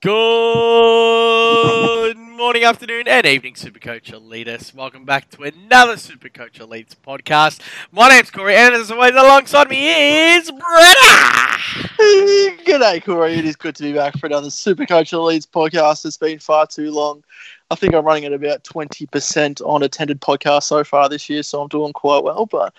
Good morning, afternoon, and evening, Supercoach Elites. Welcome back to another Supercoach Elites podcast. My name's Corey, and as always, alongside me is Bretta. G'day, Corey. It is good to be back for another Supercoach Elites podcast. It's been far too long. I think I'm running at about 20% on attended podcasts so far this year, so I'm doing quite well. But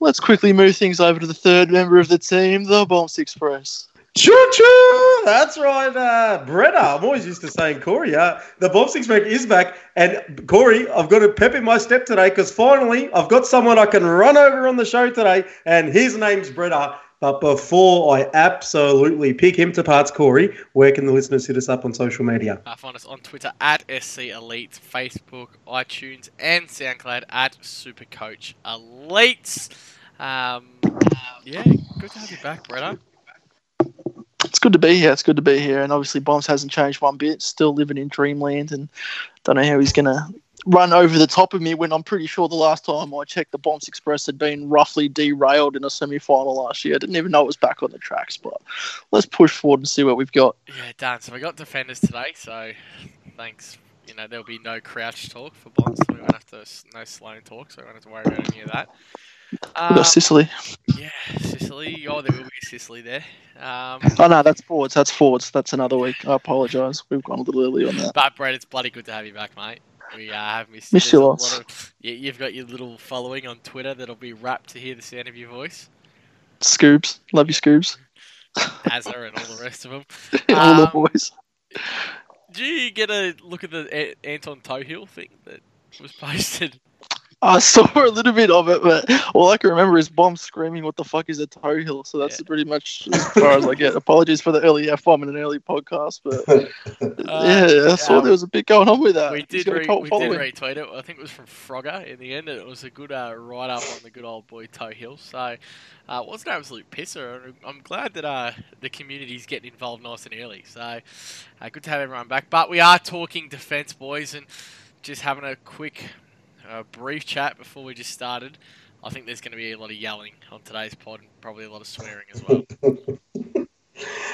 let's quickly move things over to the third member of the team, the Bombs Express. Choo choo! That's right, uh, Bretta. I'm always used to saying Corey. Uh, the Bob Six Pack is back, and Corey, I've got to pep in my step today because finally I've got someone I can run over on the show today, and his name's Bretta. But before I absolutely pick him to parts, Corey, where can the listeners hit us up on social media? Uh, find us on Twitter at SC Elites, Facebook, iTunes, and SoundCloud at Supercoach Elites. Um, yeah, good to have you back, Bretta. It's good to be here. It's good to be here. And obviously, Bombs hasn't changed one bit. Still living in dreamland, and don't know how he's to run over the top of me when I'm pretty sure the last time I checked, the Bombs Express had been roughly derailed in a semi final last year. I didn't even know it was back on the tracks, but let's push forward and see what we've got. Yeah, done. So we got defenders today, so thanks. You know, there'll be no crouch talk for Bonds. We won't have to, no Sloane talk, so we won't have to worry about any of that. Um, Sicily. yeah, Sicily. Oh, there will be Sicily there. Um, Oh, no, that's forwards. That's forwards. That's another week. I apologise. We've gone a little early on that. but Brett, it's bloody good to have you back, mate. We uh, have missed, Missed you a lots. lot of- you, you've got your little following on Twitter that'll be rapt to hear the sound of your voice, Scoobs. Love you, Scoobs. Azza and all the rest of them. All the Um, boys. Do you get a look at the A- Anton Tohill thing that was posted? I saw a little bit of it, but all I can remember is Bomb screaming, "What the fuck is a toe hill?" So that's Yeah. pretty much as far as I get. Apologies for the early f bomb in an early podcast, but yeah, I saw um, there was a bit going on with that. we Uh, did, re- we did retweet it. I think it was from Frogger in the end, it was a good uh, write up on the good old boy Tohill. So uh, it was an absolute pisser. I'm glad that uh, the community's getting involved nice and early. So uh, good to have everyone back. But we are talking defence, boys, and just having a quick, uh, brief chat before we just started. I think there's going to be a lot of yelling on today's pod, and probably a lot of swearing as well.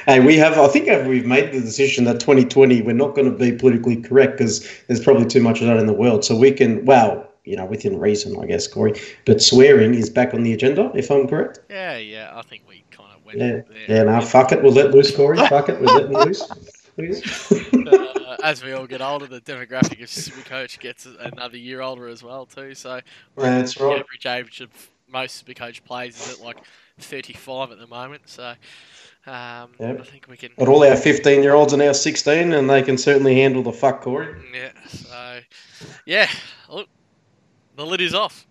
Hey, we have. I think we've made the decision that 2020 we're not going to be politically correct because there's probably too much of that in the world. So we can, well, you know, within reason, I guess, Corey. But swearing is back on the agenda, if I'm correct. Yeah, yeah, I think we kind of went Yeah, there. yeah. No, fuck it. We'll let loose, Corey. Fuck it. We'll let loose. As we all get older, the demographic of Supercoach gets another year older as well too. So That's the right. average age of most Supercoach plays is at like 35 at the moment. So um, Yep. I think we can. But all our 15 year olds are now 16 and they can certainly handle the fuck, Corey. Yeah. So yeah, look, the lid is off.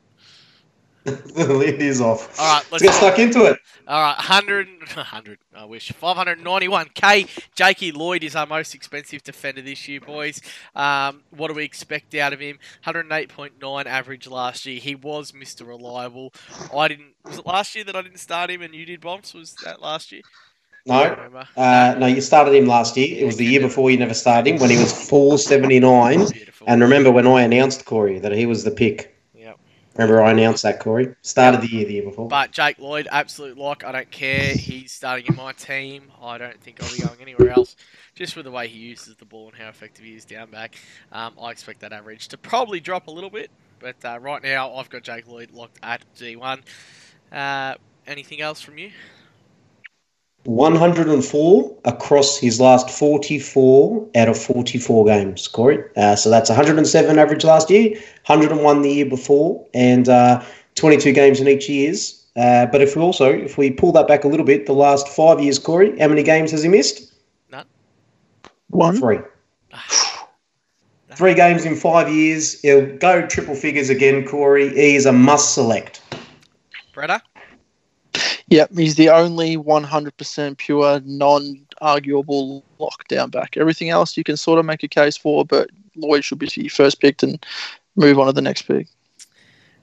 The lid is off. All right, Let's let's get stuck into it. All right, 100, 100, I wish. 591k. Jakey Lloyd is our most expensive defender this year, boys. Um, what do we expect out of him? 108.9 average last year. He was Mr. Reliable. I didn't. Was it last year that I didn't start him and you did, Bombs? Was that last year? No. Uh, no, you started him last year. It was the year before you never started him when he was 479. Beautiful. And remember when I announced Corey that he was the pick? Remember I announced that Corey? Started the year the year before. But Jake Lloyd, absolute lock. I don't care. He's starting in my team. I don't think I'll be going anywhere else. Just with the way he uses the ball and how effective he is down back, um, I expect that average to probably drop a little bit. But uh, right now, I've got Jake Lloyd locked at G1. Uh, anything else from you? 104 across his last 44 out of 44 games, Corey. Uh, so that's 107 average last year, 101 the year before, and uh, 22 games in each year's. Uh, but if we also, if we pull that back a little bit, the last five years, Corey, how many games has he missed? One. Three. Three games in five years. He'll go triple figures again, Corey. He is a must select. Bretta? Yep, he's the only 100% pure, non-arguable lockdown back. Everything else you can sort of make a case for, but Lloyd should be your first pick and move on to the next pick.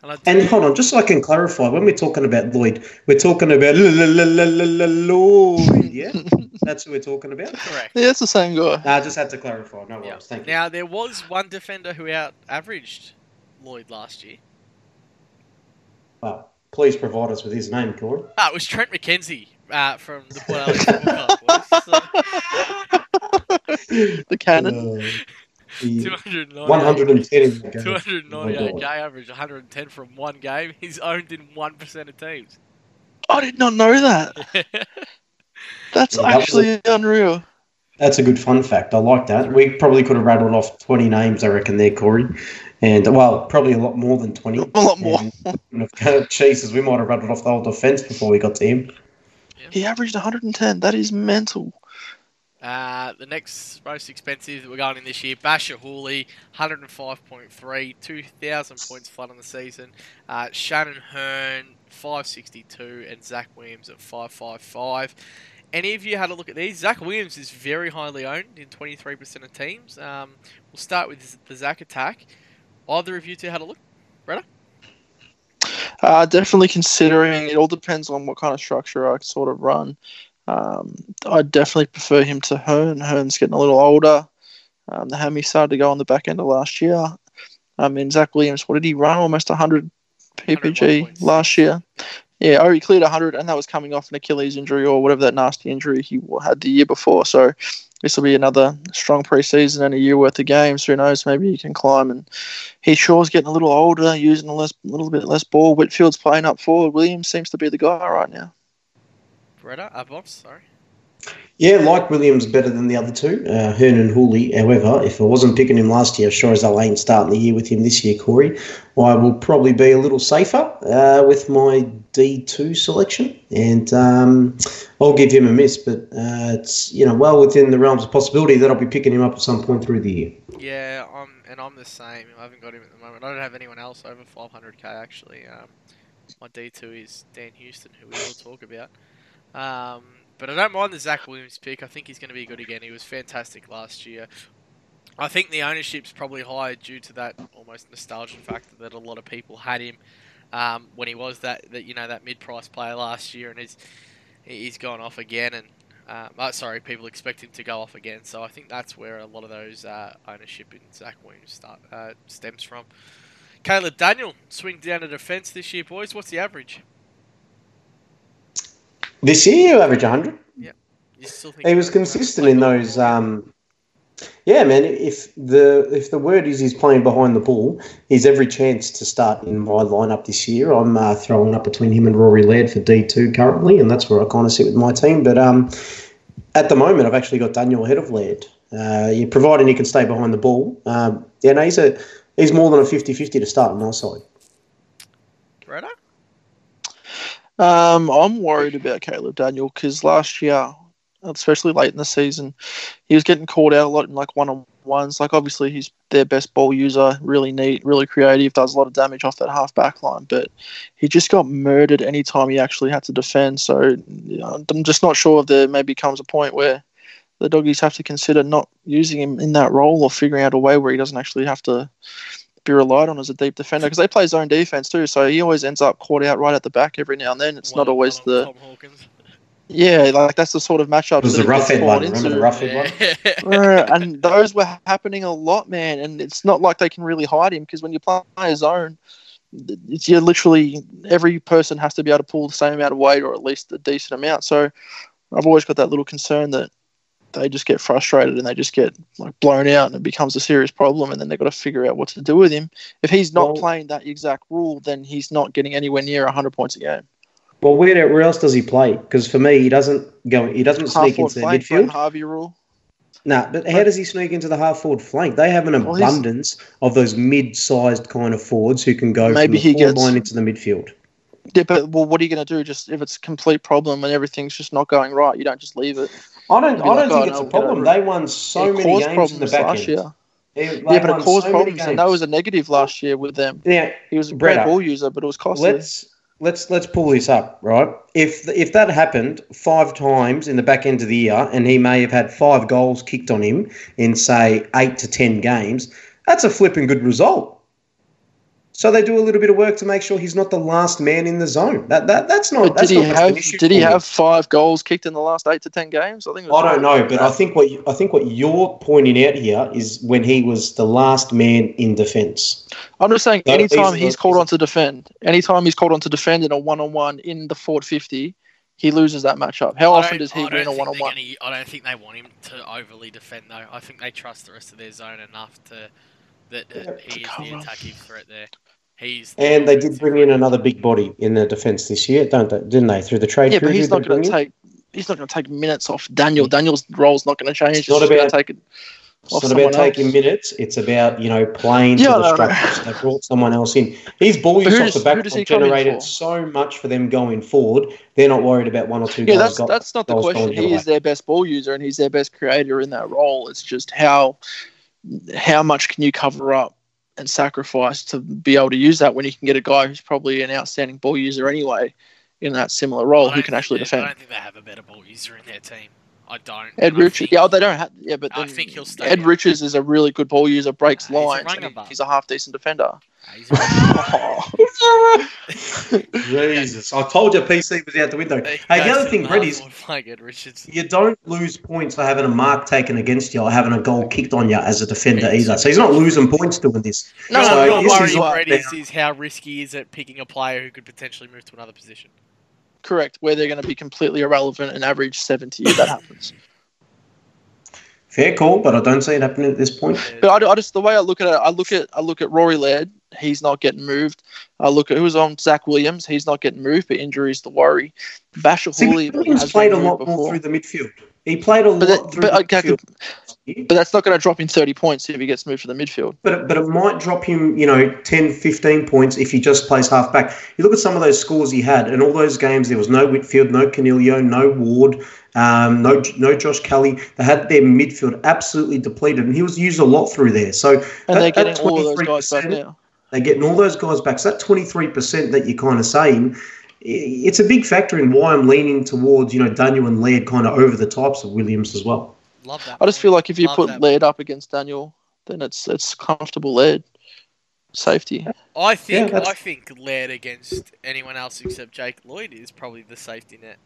And, I hold on, just so I can clarify, when we're talking about Lloyd, we're talking about Lloyd, yeah? That's who we're talking about? correct. Yeah, it's the same guy. Nah, I just had to clarify. No worries. Yeah. Thank you. Now, there was one defender who out averaged Lloyd last year. Well, please provide us with his name, Corey. Ah, it was Trent McKenzie uh, from the Port Alex Football Club. the cannon. Uh, he- 298 110 game. 298 Oh, average, 110 from one game. He's owned in 1% of teams. I did not know that. That's Yeah, that was actually unreal. That's a good fun fact. I like that. We probably could have rattled off 20 names, I reckon, there, Corey. And, well, probably a lot more than 20. A lot more. And, Jesus, we might have rattled off the whole defence before we got to him. He averaged 110. That is mental. Uh, the next most expensive that we're going in this year, Bachar Houli, 105.3, 2,000 points flat on the season. Uh, Shannon Hurn, 562, and Zach Williams at 555. Any of you had a look at these? Zach Williams is very highly owned in 23% of teams. Um, we'll start with the Zach attack. Either of you two had a look? Uh, definitely considering it all depends on what kind of structure I sort of run. Um, I definitely prefer him to Hurn. Hurn's getting a little older. Um, the hammy started to go on the back end of last year. I mean, Zach Williams, what did he run? Almost 100 ppg last year. Yeah, oh, he cleared 100, and that was coming off an Achilles injury or whatever that nasty injury he had the year before. So this will be another strong preseason and a year worth of games. Who knows? Maybe he can climb. And he sure's getting a little older, using a less, little bit less ball. Whitfield's playing up forward. Williams seems to be the guy right now. Bretta? Uh, sorry. Yeah, like Williams better than the other two, uh, Hurn and Houli. However, if I wasn't picking him last year, sure as I ain't starting the year with him this year, Corey, I will probably be a little safer uh, with my D2 selection. And um, I'll give him a miss, but uh, it's you know well within the realms of possibility that I'll be picking him up at some point through the year. Yeah, I'm, and I'm the same. I haven't got him at the moment. I don't have anyone else over 500k actually. Um, my D2 is Dan Houston, who we will talk about. Um, but I don't mind the Zach Williams pick. I think he's going to be good again. He was fantastic last year. I think the ownership's probably higher due to that almost nostalgia factor that a lot of people had him um, when he was that, that you know that mid-price player last year, and he's he's gone off again. And um, oh, sorry, people expect him to go off again. So I think that's where a lot of those uh, ownership in Zach Williams start uh, stems from. Caleb Daniel swing down to defence this year, boys. What's the average? This year, you average 100. You still think He was consistent in those. Um, yeah, man. If the if the word is he's playing behind the ball, he's every chance to start in my lineup this year. I'm uh, throwing up between him and Rory Laird for D two currently, and that's where I kind of sit with my team. But um, at the moment, I've actually got Daniel ahead of Laird. Uh, yeah, providing he can stay behind the ball. Um, yeah, no, he's a he's more than a 50-50 to start on my side. Bretta? Um, I'm worried about Caleb Daniel because last year, especially late in the season, he was getting called out a lot in like one on ones. Like obviously he's their best ball user, really neat, really creative, does a lot of damage off that half back line, but he just got murdered anytime he actually had to defend. So you know, I'm just not sure if there maybe comes a point where the doggies have to consider not using him in that role or figuring out a way where he doesn't actually have to be relied on as a deep defender because they play zone defense too. So he always ends up caught out right at the back every now and then. It's One not always one the Tom Hawkins. yeah, like that's the sort of matchup. It was that the he gets Roughead caught one. Remember the into. Roughead one? Yeah. Uh, and those were happening a lot, man. And it's not like they can really hide him because when you play a zone, it's you're literally every person has to be able to pull the same amount of weight or at least a decent amount. So I've always got that little concern that they just get frustrated and they just get like blown out and it becomes a serious problem and then they've got to figure out what to do with him. If he's not Well- playing that exact rule, then he's not getting anywhere near 100 points a game. Well, where, where else does he play? Because for me, he doesn't go. He doesn't sneak into the midfield. Harvey rule. Nah, but how does he sneak into the half forward flank? They have an Well, abundance of those mid-sized kind of forwards who can go Maybe from the he gets- line into the midfield. Yeah, but well, what are you going to do? Just if it's a complete problem and everything's just not going right, you don't just leave it. I don't. I like, don't "Oh, think it's no, a problem. They won so it many caused games problems in the back last end. year. They- they yeah, but it caused so problems, and that was a negative last year with them. Yeah, He was a great ball user, but it was costly. let's let's let's pull this up, right? If if that happened five times in the back end of the year, and he may have had five goals kicked on him in say eight to ten games, that's a flipping good result. So they do a little bit of work to make sure he's not the last man in the zone. That that that's not. But that's did he not much an have? issue Did he for me. have five goals kicked in the last eight to ten games? I think. It was I don't know, but I think what you, I think what you're pointing out here is when he was the last man in defence. I'm just saying. No, anytime he's- he's called on to defend, anytime he's called on to defend in a one-on-one in the Fort 50, He loses that matchup. How often does he I don't win a one on one? gonna- I don't think they want him to overly defend though. I think they trust the rest of their zone enough to that uh, Yeah, he is the attacking threat there. He's the And they did bring in another big body in the defence this year, don't they? Didn't they? Through the trade Yeah, but he's not going to take. He's not going to take minutes off Daniel. Daniel's role's not going to change. It's not just going about- to take it. It's not about someone taking else. minutes. It's about you know playing Yeah, to the no, no. structures. They brought someone else in. His ball But use off the back who does he come in generated so much for them going forward. They're not worried about one or two Yeah, guys. that's got- that's not the question. going He is their best ball user and he's their best creator in that role. It's just how how much can you cover up and sacrifice to be able to use that when you can get a guy who's probably an outstanding ball user anyway in that similar role who can actually they- I don't think they have a better ball user in their team. I don't. Ed Richards, yeah, they don't have, yeah, but I think he'll stay Ed. Richards is a really good ball user, breaks Uh, he's a lines, and back. he's a half decent defender. He's a- Jesus, I told you PC was out the window. Hey, the other thing, the Brett, last is one playing Ed Richards. you don't lose points for having a mark taken against you or having a goal kicked on you as a defender either. So he's not losing points doing this. No, No, So no, this what is worry, what Brett, is, is how risky is it picking a player who could potentially move to another position? Correct, where they're going to be completely irrelevant and average 70 if that happens. Fair call, but I don't see it happening at this point. But I, I just the way I look at it, I look at I look at Rory Laird. He's not getting moved. I look at who's on Zach Williams. He's not getting moved, but injuries the worry. Bachar See, Houli Williams has played a lot moved more through the midfield. He played a But, lot that, through but, the okay, midfield. but that's not going to drop him 30 points if he gets moved to the midfield. But it, but it might drop him, you know, 10, 15 points if he just plays half back. You look at some of those scores he had, and all those games, there was no Whitfield, no Canelio, no Ward, um, no no Josh Kelly. They had their midfield absolutely depleted, and he was used a lot through there. So And that- they're getting all those guys back now. They're getting all those guys back. So that 23% that you're kind of saying, it's a big factor in why I'm leaning towards, you know, Daniel and Laird kind of over the types of Williams as well. Love that. I just feel like if you Love put that Laird up against Daniel, then it's it's comfortable Laird. Safety. I think that's- I think Laird against anyone else except Jake Lloyd is probably the safety net.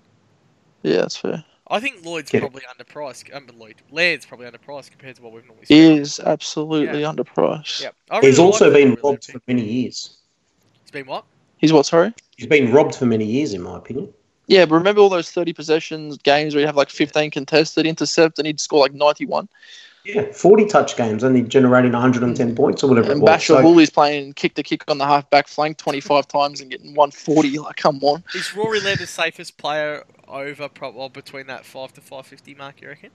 Yeah, that's fair. I think Lloyd's Yeah. probably underpriced. Um, Lloyd Laird's probably underpriced compared to what we've normally seen. is absolutely underpriced. Yep. I He's really also been Laird robbed for many years. He's been what? He's what, sorry? He's been robbed for many years, in my opinion. Yeah, but remember all those 30 possessions games where you have like 15 contested, intercept, and he'd score like 91? Yeah, 40 touch games, only generating 110 points or whatever And it was. Bachar So, Houli's playing kick to kick on the half back flank 25 times and getting 140. Like, come on. Is Rory Laird the safest player over well, between that five to five fifty mark? You reckon?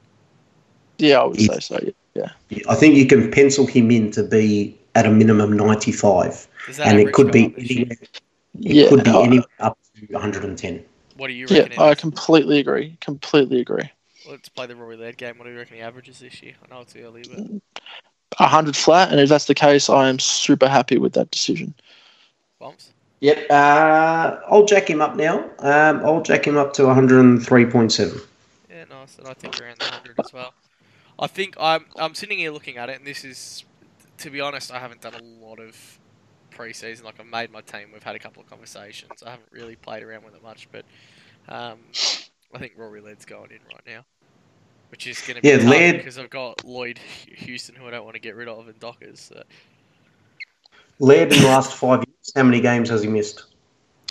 Yeah, I would He- say so. Yeah. I think you can pencil him in to be at a minimum 95, Does that and it could be up this year? anywhere, it Yeah, could be I- anywhere up to 110. What do you reckon? Yeah. I completely agree. Completely agree. Let's play the Rory Laird game. What do you reckon he averages this year? I know it's early, but 100 flat, and if that's the case, I am super happy with that decision. bumps. Yep, uh, I'll jack him up now. Um, I'll jack him up to 103.7. Yeah, nice. And I think around the hundred as well. I think I'm I'm sitting here looking at it, and this is, to be honest, I haven't done a lot of preseason. Like I've made my team. We've had a couple of conversations. I haven't really played around with it much, but um, I think Rory Laird's going in right now, which is going to be Yeah, tough Laird- because I've got Lloyd Houston, who I don't want to get rid of, and Dockers. So. Laird in the last five years, how many games has he missed?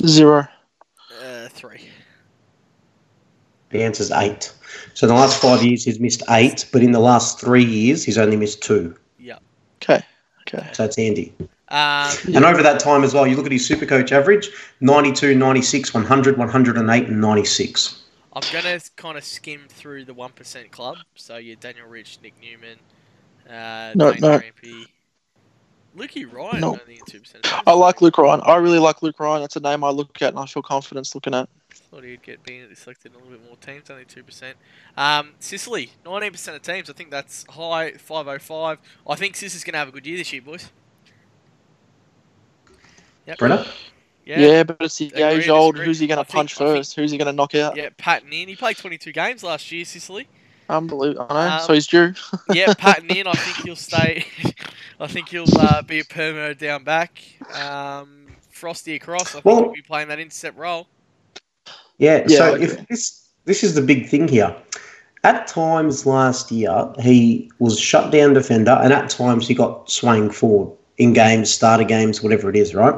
Zero. Uh, three. The answer's eight. So in the last five years, he's missed eight, but in the last three years, he's only missed two. Yeah. Okay. Okay. So it's Andy. Um, And over that time as well, you look at his super coach average 92, 96, 100, 108, and 96. I'm gonna kind of skim through the one percent club. So yeah, Daniel Rich, Nick Newman, uh, No, Dane no. Rampe, Lukey Ryan. No. only in two percent. I like Luke Ryan. I really like Luke Ryan. That's a name I look at and I feel confidence looking at. Thought he'd get being selected in a little bit more teams. Only two percent. Um, Sicily, nineteen percent of teams. I think that's high. Five oh five. I think Sis is gonna have a good year this year, boys. Yep. Brenner? Yeah. Yeah, but it's the Agree, age old. disagree. Who's he going to punch think- first? Who's he going to knock out? Yeah, Patton in. He played 22 games last year, Sicily. Unbelievable. I know. Um, so he's due. yeah, Patton in. I think he'll stay. I think he'll uh, be a permo down back. Um, Frosty across. I think Well- he'll be playing that intercept role. Yeah, Yeah, so I if this this is the big thing here. At times last year, he was shut down defender, and at times he got swaying forward in games, starter games, whatever it is, right?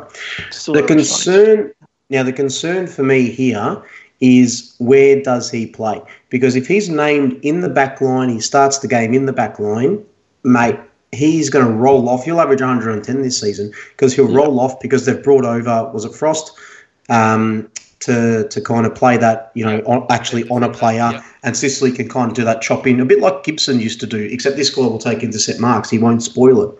Still The funny. concern now, the concern for me here is where does he play? Because if he's named in the back line, he starts the game in the back line, mate, he's going to roll off. He'll average 110 this season because he'll roll off because they've brought over, was it Frost? Um, to, to kind of play that, you know, on, actually on a player, Yeah. and Sicily can kind of do that chop in, a bit like Gibson used to do, except this guy will take intercept marks. He won't spoil it.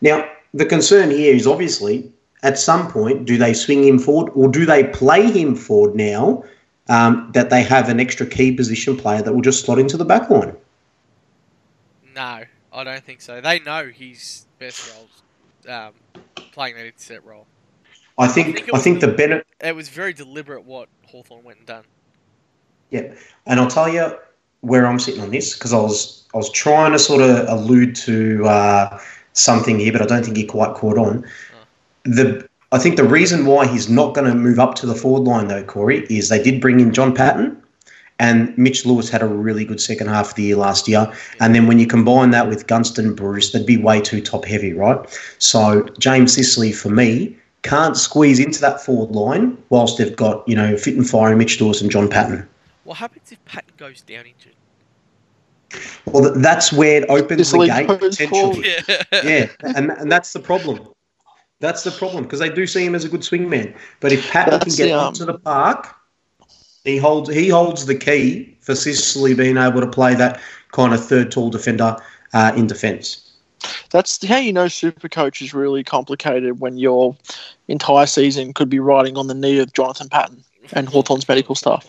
Now, the concern here is obviously at some point, do they swing him forward or do they play him forward now um, that they have an extra key position player that will just slot into the back line? No, I don't think so. They know his best roles, um, playing that intercept role. I think think I think the- the benefit. It was very deliberate what Hawthorn went and done. Yeah, and I'll tell you where I'm sitting on this because I was I was trying to sort of allude to uh, something here, but I don't think he quite caught on. Hmm. The I think the reason why he's not going to move up to the forward line though, Corey, is they did bring in John Patton, and Mitch Lewis had a really good second half of the year last year. Hmm. And then when you combine that with Gunston Bruce, that'd be way too top heavy, right? So James Sicily for me can't squeeze into that forward line whilst they've got you know fit and firing Mitch Lewis and John Patton. What happens if Patton goes down injured? Well, that's where it opens This the league gate potentially. Yeah. Yeah, and and that's the problem. That's the problem because they do see him as a good swingman. But if Patton can get the, um, onto the park, he holds he holds the key for Sicily being able to play that kind of third tall defender uh, in defence. That's how you know Supercoach is really complicated when your entire season could be riding on the knee of Jonathan Patton and Hawthorn's medical staff.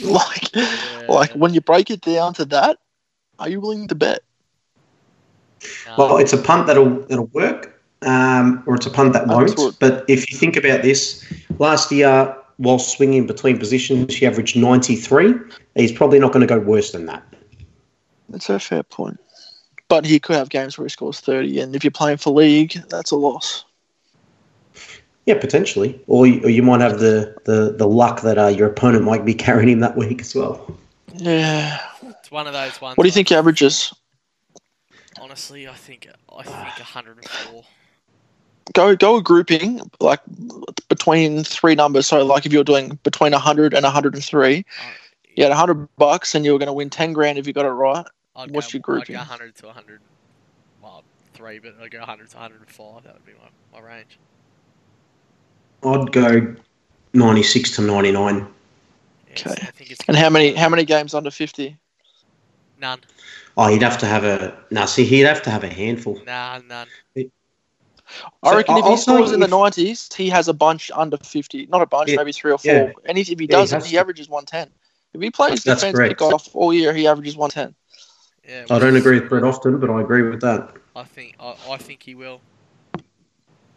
Like, like when you break it down to that, are you willing to bet? No. Well, it's a punt that'll that'll work, um, or it's a punt that won't. Absolutely. But if you think about this, last year while swinging between positions, he averaged ninety three. He's probably not going to go worse than that. That's a fair point. But he could have games where he scores 30, and if you're playing for league, that's a loss. Yeah, potentially. Or you, or you might have the, the, the luck that uh, your opponent might be carrying him that week as well. Yeah. it's one of those ones. What do you I- think he averages? Honestly, I think I think 104. Go go a grouping like between three numbers. So like if you're doing between 100 and 103, you had 100 bucks and you were going to win 10 grand if you got it right. I'd What's go, your grouping? I'd go 100 to 100. Well, three, but I'd go 100 to 105. That would be my, my range. I'd go 96 to 99. Okay. I And how many how many games under 50? None. Oh, he'd have to have a. No, see, he'd have to have a handful. Nah, none. I So reckon if I'll he scores you in the 90s, he has a bunch under 50. Not a bunch, Yeah. maybe three or four. Yeah. And if, if he Yeah, he doesn't, has he averages 110. If he plays That's defense correct. off all year, he averages 110. Yeah, I don't agree with Brett often, but I agree with that. I think I, I think he will.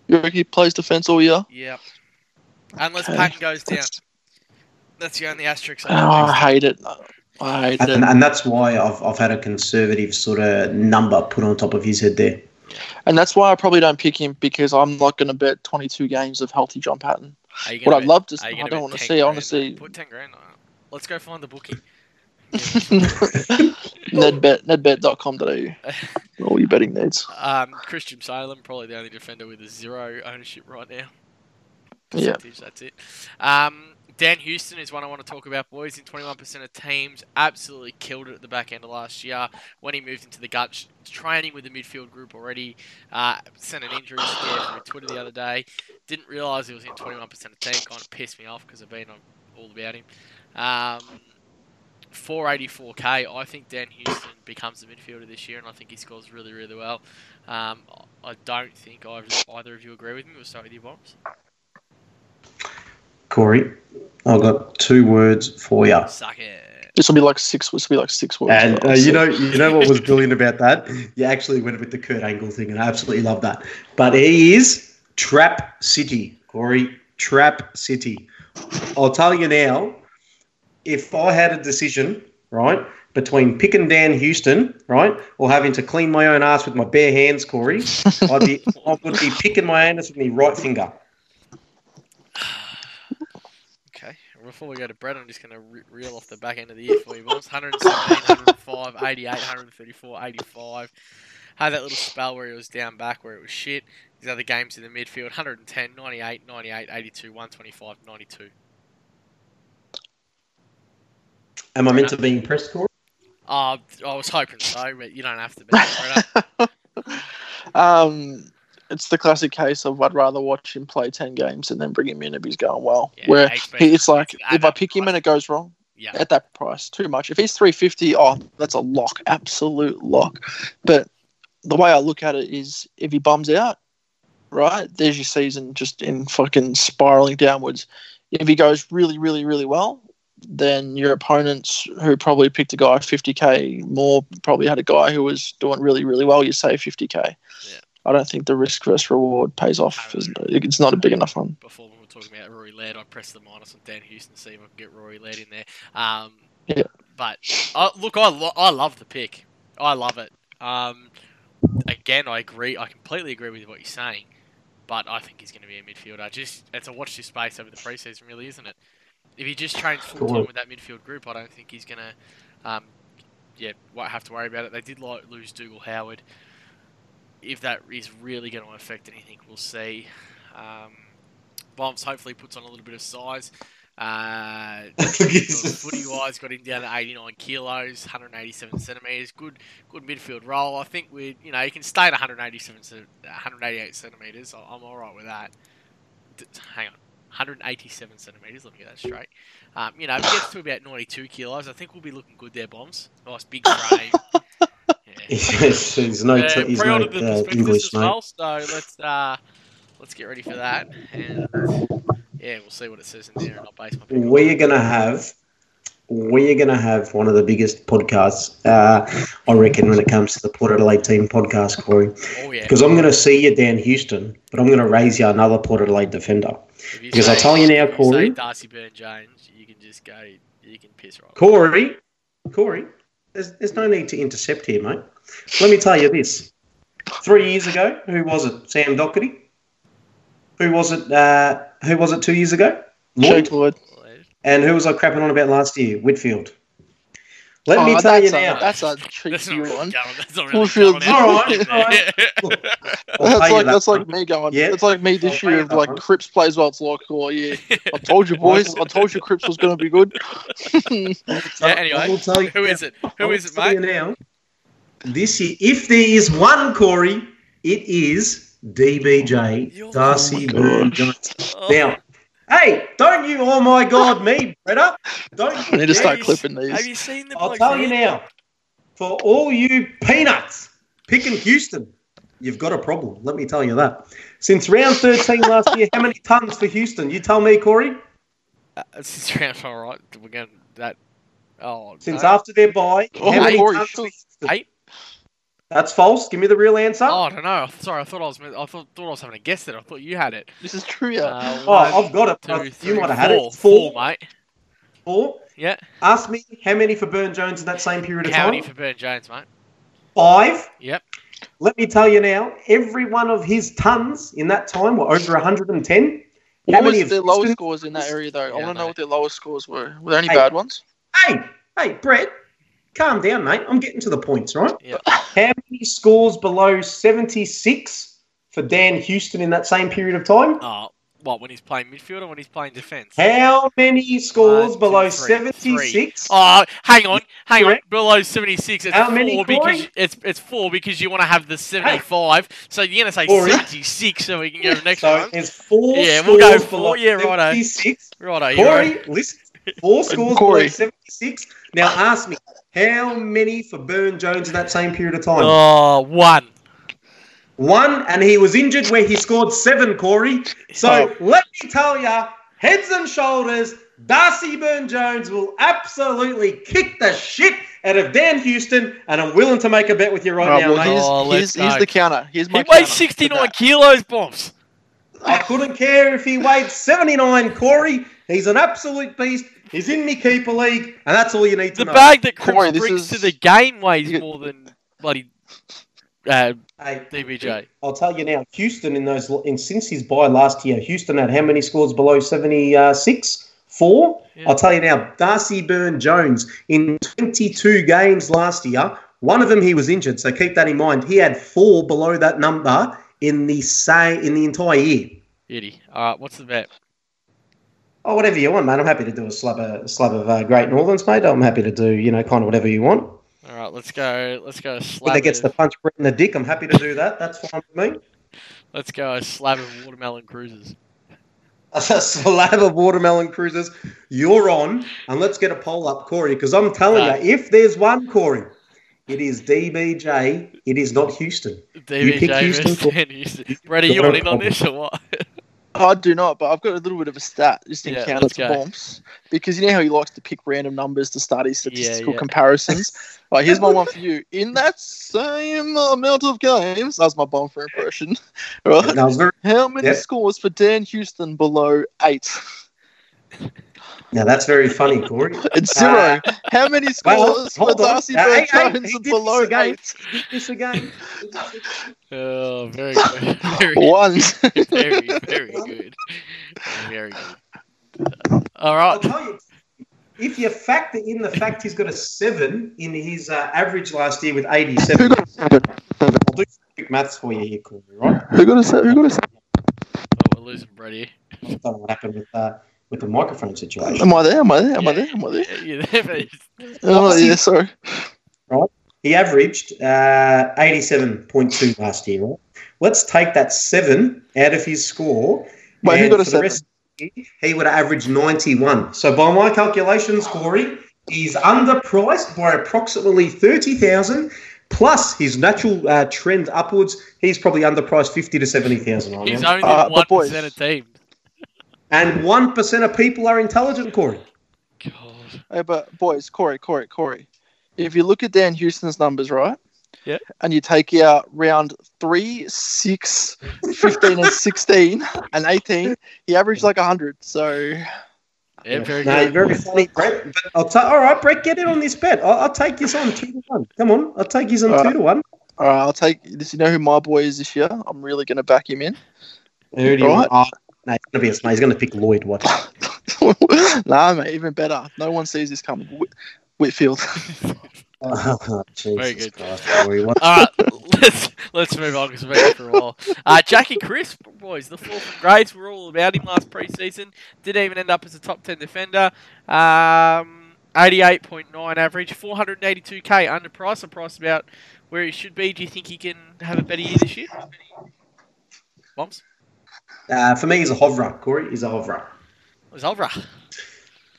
You reckon he plays defense all year? Yep. Unless Okay. Patton goes down. That's- That's the only asterisk. Oh, I I hate it. I hate And, it. and that's why I've, I've had a conservative sort of number put on top of his head there. And that's why I probably don't pick him because I'm not going to bet 22 games of healthy John Patton. What gonna I'd bet- love to, are I don't want to see. I want grand? to Put 10 grand on it. Let's go find the bookie. Nedbet, nedbet.com.au. All your betting needs. Um, Christian Salem, probably the only defender with a zero ownership right now. Yeah. Percentage, that's it. Um, Dan Houston is one I want to talk about, boys. In 21% of teams, absolutely killed it at the back end of last year when he moved into the gutch. training with the midfield group already. Uh, sent an injury scare through Twitter the other day. Didn't realise he was in 21% of team. Kind of pissed me off because I've been on all about him. Um, 484k. I think Dan Houston becomes the midfielder this year, and I think he scores really, really well. Um, I don't think either, either of you agree with me. We'll start with you, Bombs. Corey, I've got two words for you. Suck it. This will be like six. This will be like six words. And uh, you know, you know what was brilliant about that? You actually went with the Kurt Angle thing, and I absolutely love that. But he is Trap City, Corey. Trap City. I'll tell you now. If I had a decision, right, between picking Dan Houston, right, or having to clean my own ass with my bare hands, Corey, I'd be, I would be picking my anus with my right finger. Okay. Before we go to Brett, I'm just going to re- reel off the back end of the year for you, Bombs. 117, 105, 88, 134, 85. Had that little spell where he was down back where it was shit. These other games in the midfield 110, 98, 98, 82, 125, 92. Am I meant to be impressed, Corey? Uh, I was hoping so, but you don't have to be. Um, it's the classic case of I'd rather watch him play ten games and then bring him in if he's going well. Yeah, Where he, it's like if I pick him and it goes wrong yeah. at that price, too much. If he's three fifty, oh, that's a lock, absolute lock. But the way I look at it is, if he bums out, right, there's your season just in fucking spiraling downwards. If he goes really, really, really well, then your opponents who probably picked a guy 50k more probably had a guy who was doing really, really well. You say 50k. Yeah. I don't think the risk versus reward pays off. It's- It's not a big enough one. Before we were talking about Rory Laird, I pressed the minus on Dan Houston to see if I could get Rory Laird in there. Um, Yeah. But uh, look, I, lo- I love the pick. I love it. Um, again, I agree. I completely agree with what you're saying. But I think he's going to be a midfielder. Just it's a watch this space over the preseason, really, isn't it? If he just trains full time with that midfield group, I don't think he's going to, um, yeah, won't have to worry about it. They did like lose Dougal Howard. If that is really going to affect anything, we'll see. Um, Bombs hopefully puts on a little bit of size. Uh, footy wise, got him down to 89 kilos, 187 centimeters. Good, good midfield role. I think we, you know, you can stay at 187, 188 centimeters. I'm all right with that. Hang on, 187 centimeters. Let me get that straight. Um, you know, if it gets to about 92 kilos, I think we'll be looking good there. Bombs, nice big frame. Yeah. He's no, t- he's no uh, English, mate. well, so let's uh, let's get ready for that, and yeah, we'll see what it says in there, and I'll base my. We are going to have, we are going to have one of the biggest podcasts, uh, I reckon, when it comes to the Port Adelaide team podcast, Corey. Oh yeah, Because I'm going to see you down Houston, but I'm going to raise you another Port Adelaide defender. You because I tell you now, Corey- say Darcy Byrne-Jones, you can just go, you can piss right. off. Corey, Corey, there's, there's no need to intercept here, mate. Let me tell you this. Three years ago, who was it? Sam Docherty? Who was it? Uh, who was it two years ago? Lloyd. Lloyd. And who was I crapping on about last year? Whitfield. Let me Oh, tell you that's a- now. that's a That's cheeky not really one. going. That's not really Fulfilled. all right. All right. there. That's like that that's one. like me going. Yeah. It's like me this I'll year. Of that like one. Cripps plays well. It's like, oh yeah, I told you boys. I told you Cripps was going to be good. yeah, anyway, who is will who it? I Who will is it, tell you mate? now. This year, if there is one Corey, it is DBJ You're- Darcy Oh my Byrne gosh. Jones. Oh, Now, hey, don't you? Oh my God, me, Bretta. Don't I need to start you- clipping have these. you seen the? I'll bloke's tell you now. For all you peanuts picking Houston, you've got a problem. Let me tell you that. Since round 13 last year, how many tons for Houston? You tell me, Corey. Uh, Since round, all right, we're going that. Oh, Since no. after their bye, Oh, how many Corey, tons for Houston? eight. That's false. Give me the real answer. Oh, I don't know. Sorry, I thought I was. I thought, thought I was having a guess there. I thought you had it. This is true, yeah. Uh, Oh, one, I've got it. two, but you might have had four. it. Four, Four. mate. Four. Yeah. Ask me how many for Byrne-Jones in that same period of How time. How many for Byrne-Jones, mate? Five. Yep. Let me tell you now, every one of his tons in that time were over 110. What many was of their lowest scores in that area, though? I Yeah, want to know what their lowest scores were. Were there any Hey. bad ones? Hey, hey, Brett, calm down, mate. I'm getting to the points, right? Yep. How many scores below 76 for Dan Houston in that same period of time? Oh, what when he's playing midfield or when he's playing defence? How many scores One, below two, three. 76? Oh, hang on, hang on. Below seventy six. It's How four many, because Corey? it's it's four because you want to have the seventy five. So you're gonna say Corey. seventy six, so we can go to the next So one. It's four Yeah, scores we'll go below four. Yeah, righto. 76. Righto, you Corey, listen. Four scores below 76. Now ask me, how many for Byrne-Jones in that same period of time? Oh, one. One, and he was injured where he scored seven, Corey. So Oh. let me tell you, heads and shoulders, Darcy Byrne-Jones will absolutely kick the shit out of Dan Houston, and I'm willing to make a bet with you right Right, now, well, mate. here's, Oh, here's, here's the counter. Here's my He weighs sixty nine kilos, bombs. I couldn't care if he weighed 79, Corey. He's an absolute beast. He's in me keeper league, and that's all you need to The know. The bag that Corey, Cripps this brings is- to the game weighs more than bloody uh, Hey, DBJ. I'll tell you now, Houston in those in since his buy last year, Houston had how many scores below 76? Four. Yeah. I'll tell you now, Darcy Byrne-Jones in 22 games last year, one of them he was injured, so keep that in mind. He had four below that number in the say in the entire year. Beauty. All right, what's the bet? Oh, whatever you want, mate. I'm happy to do a slab of, a slab of uh, Great Northerns, mate. I'm happy to do, you know, kind of whatever you want. All right, let's go. Let's go. Slab that gets the punch in the dick, I'm happy to do that. That's fine with me. Let's go. A slab of watermelon cruises. A slab of watermelon cruises. You're on, and let's get a poll up, Corey, because I'm telling you, if there's one, Corey, it is DBJ. It is not Houston. DBJ Houston Houston. Brady, you want in on this or what? I do not, but I've got a little bit of a stat just in Yeah, counter to go. bombs because you know how he likes to pick random numbers to start his statistical yeah. comparisons. right, here's my one for you. In that same amount of games, that's my bomb for impression. Right, And I was very, how many Yep. scores for Dan Houston below eight? Now that's very funny, Corey. And zero. how many Well, scores for hold on. Darcy Hey, Bird hey, hey, Jones below this again. eight? This again. Oh, very good. Very, One. very, very good. Very good. All I'll tell you, if you factor in the fact he's got a seven in his uh, average last year with Who 87, got a seven? I'll do some quick maths for you here, Corey, right? Who got a seven? Who got a seven? Oh, we're losing Brady. I don't know what happened with, uh, with the microphone situation. Am I there? Am I there? Am I there? Am I there? Yeah, you're there, but it's- Oh yeah, sorry. Right. He averaged uh, 87.2 last year, right? Let's take that seven out of his score. Wait, who got a seven? rest of the year, he would have averaged 91. So by my calculations, Corey, he's underpriced by approximately 30,000. Plus his natural uh, trend upwards, he's probably underpriced 50 to 70,000 he's only Uh, one but boys- percent of teams. And 1% of people are intelligent, Corey. God. Hey, but boys, Corey, Corey, Corey. If you look at Dan Houston's numbers, right? Yeah. And you take out round 3, 6, 15, and 16, and 18, he averaged like 100. So, Yeah, very No, good. very funny, Brett. I'll ta- all right, Brett, get in on this bet. I'll, I'll take you on two to one. Come on, I'll take you on All two right. to one. all right, I'll take this. You know who my boy is this year? I'm really going to back him in. Who do you Right. Want? No, he's gonna be a smart. He's gonna pick Lloyd. Watch. nah, mate, even better. No one sees this coming. Whit- Whitfield. Oh, Jesus Very good. Christ, All right, let's let's move on because we've been here for a while. Uh, Jackie Crisp, boys, the fourth and grades were all about him last preseason. Didn't even end up as a top ten defender. Um, 88.9 average, 482k underpriced. A price about where he should be. Do you think he can have a better year this year? Bombs? Uh, for me, he's a hoverer. Corey, he's a was Olvera.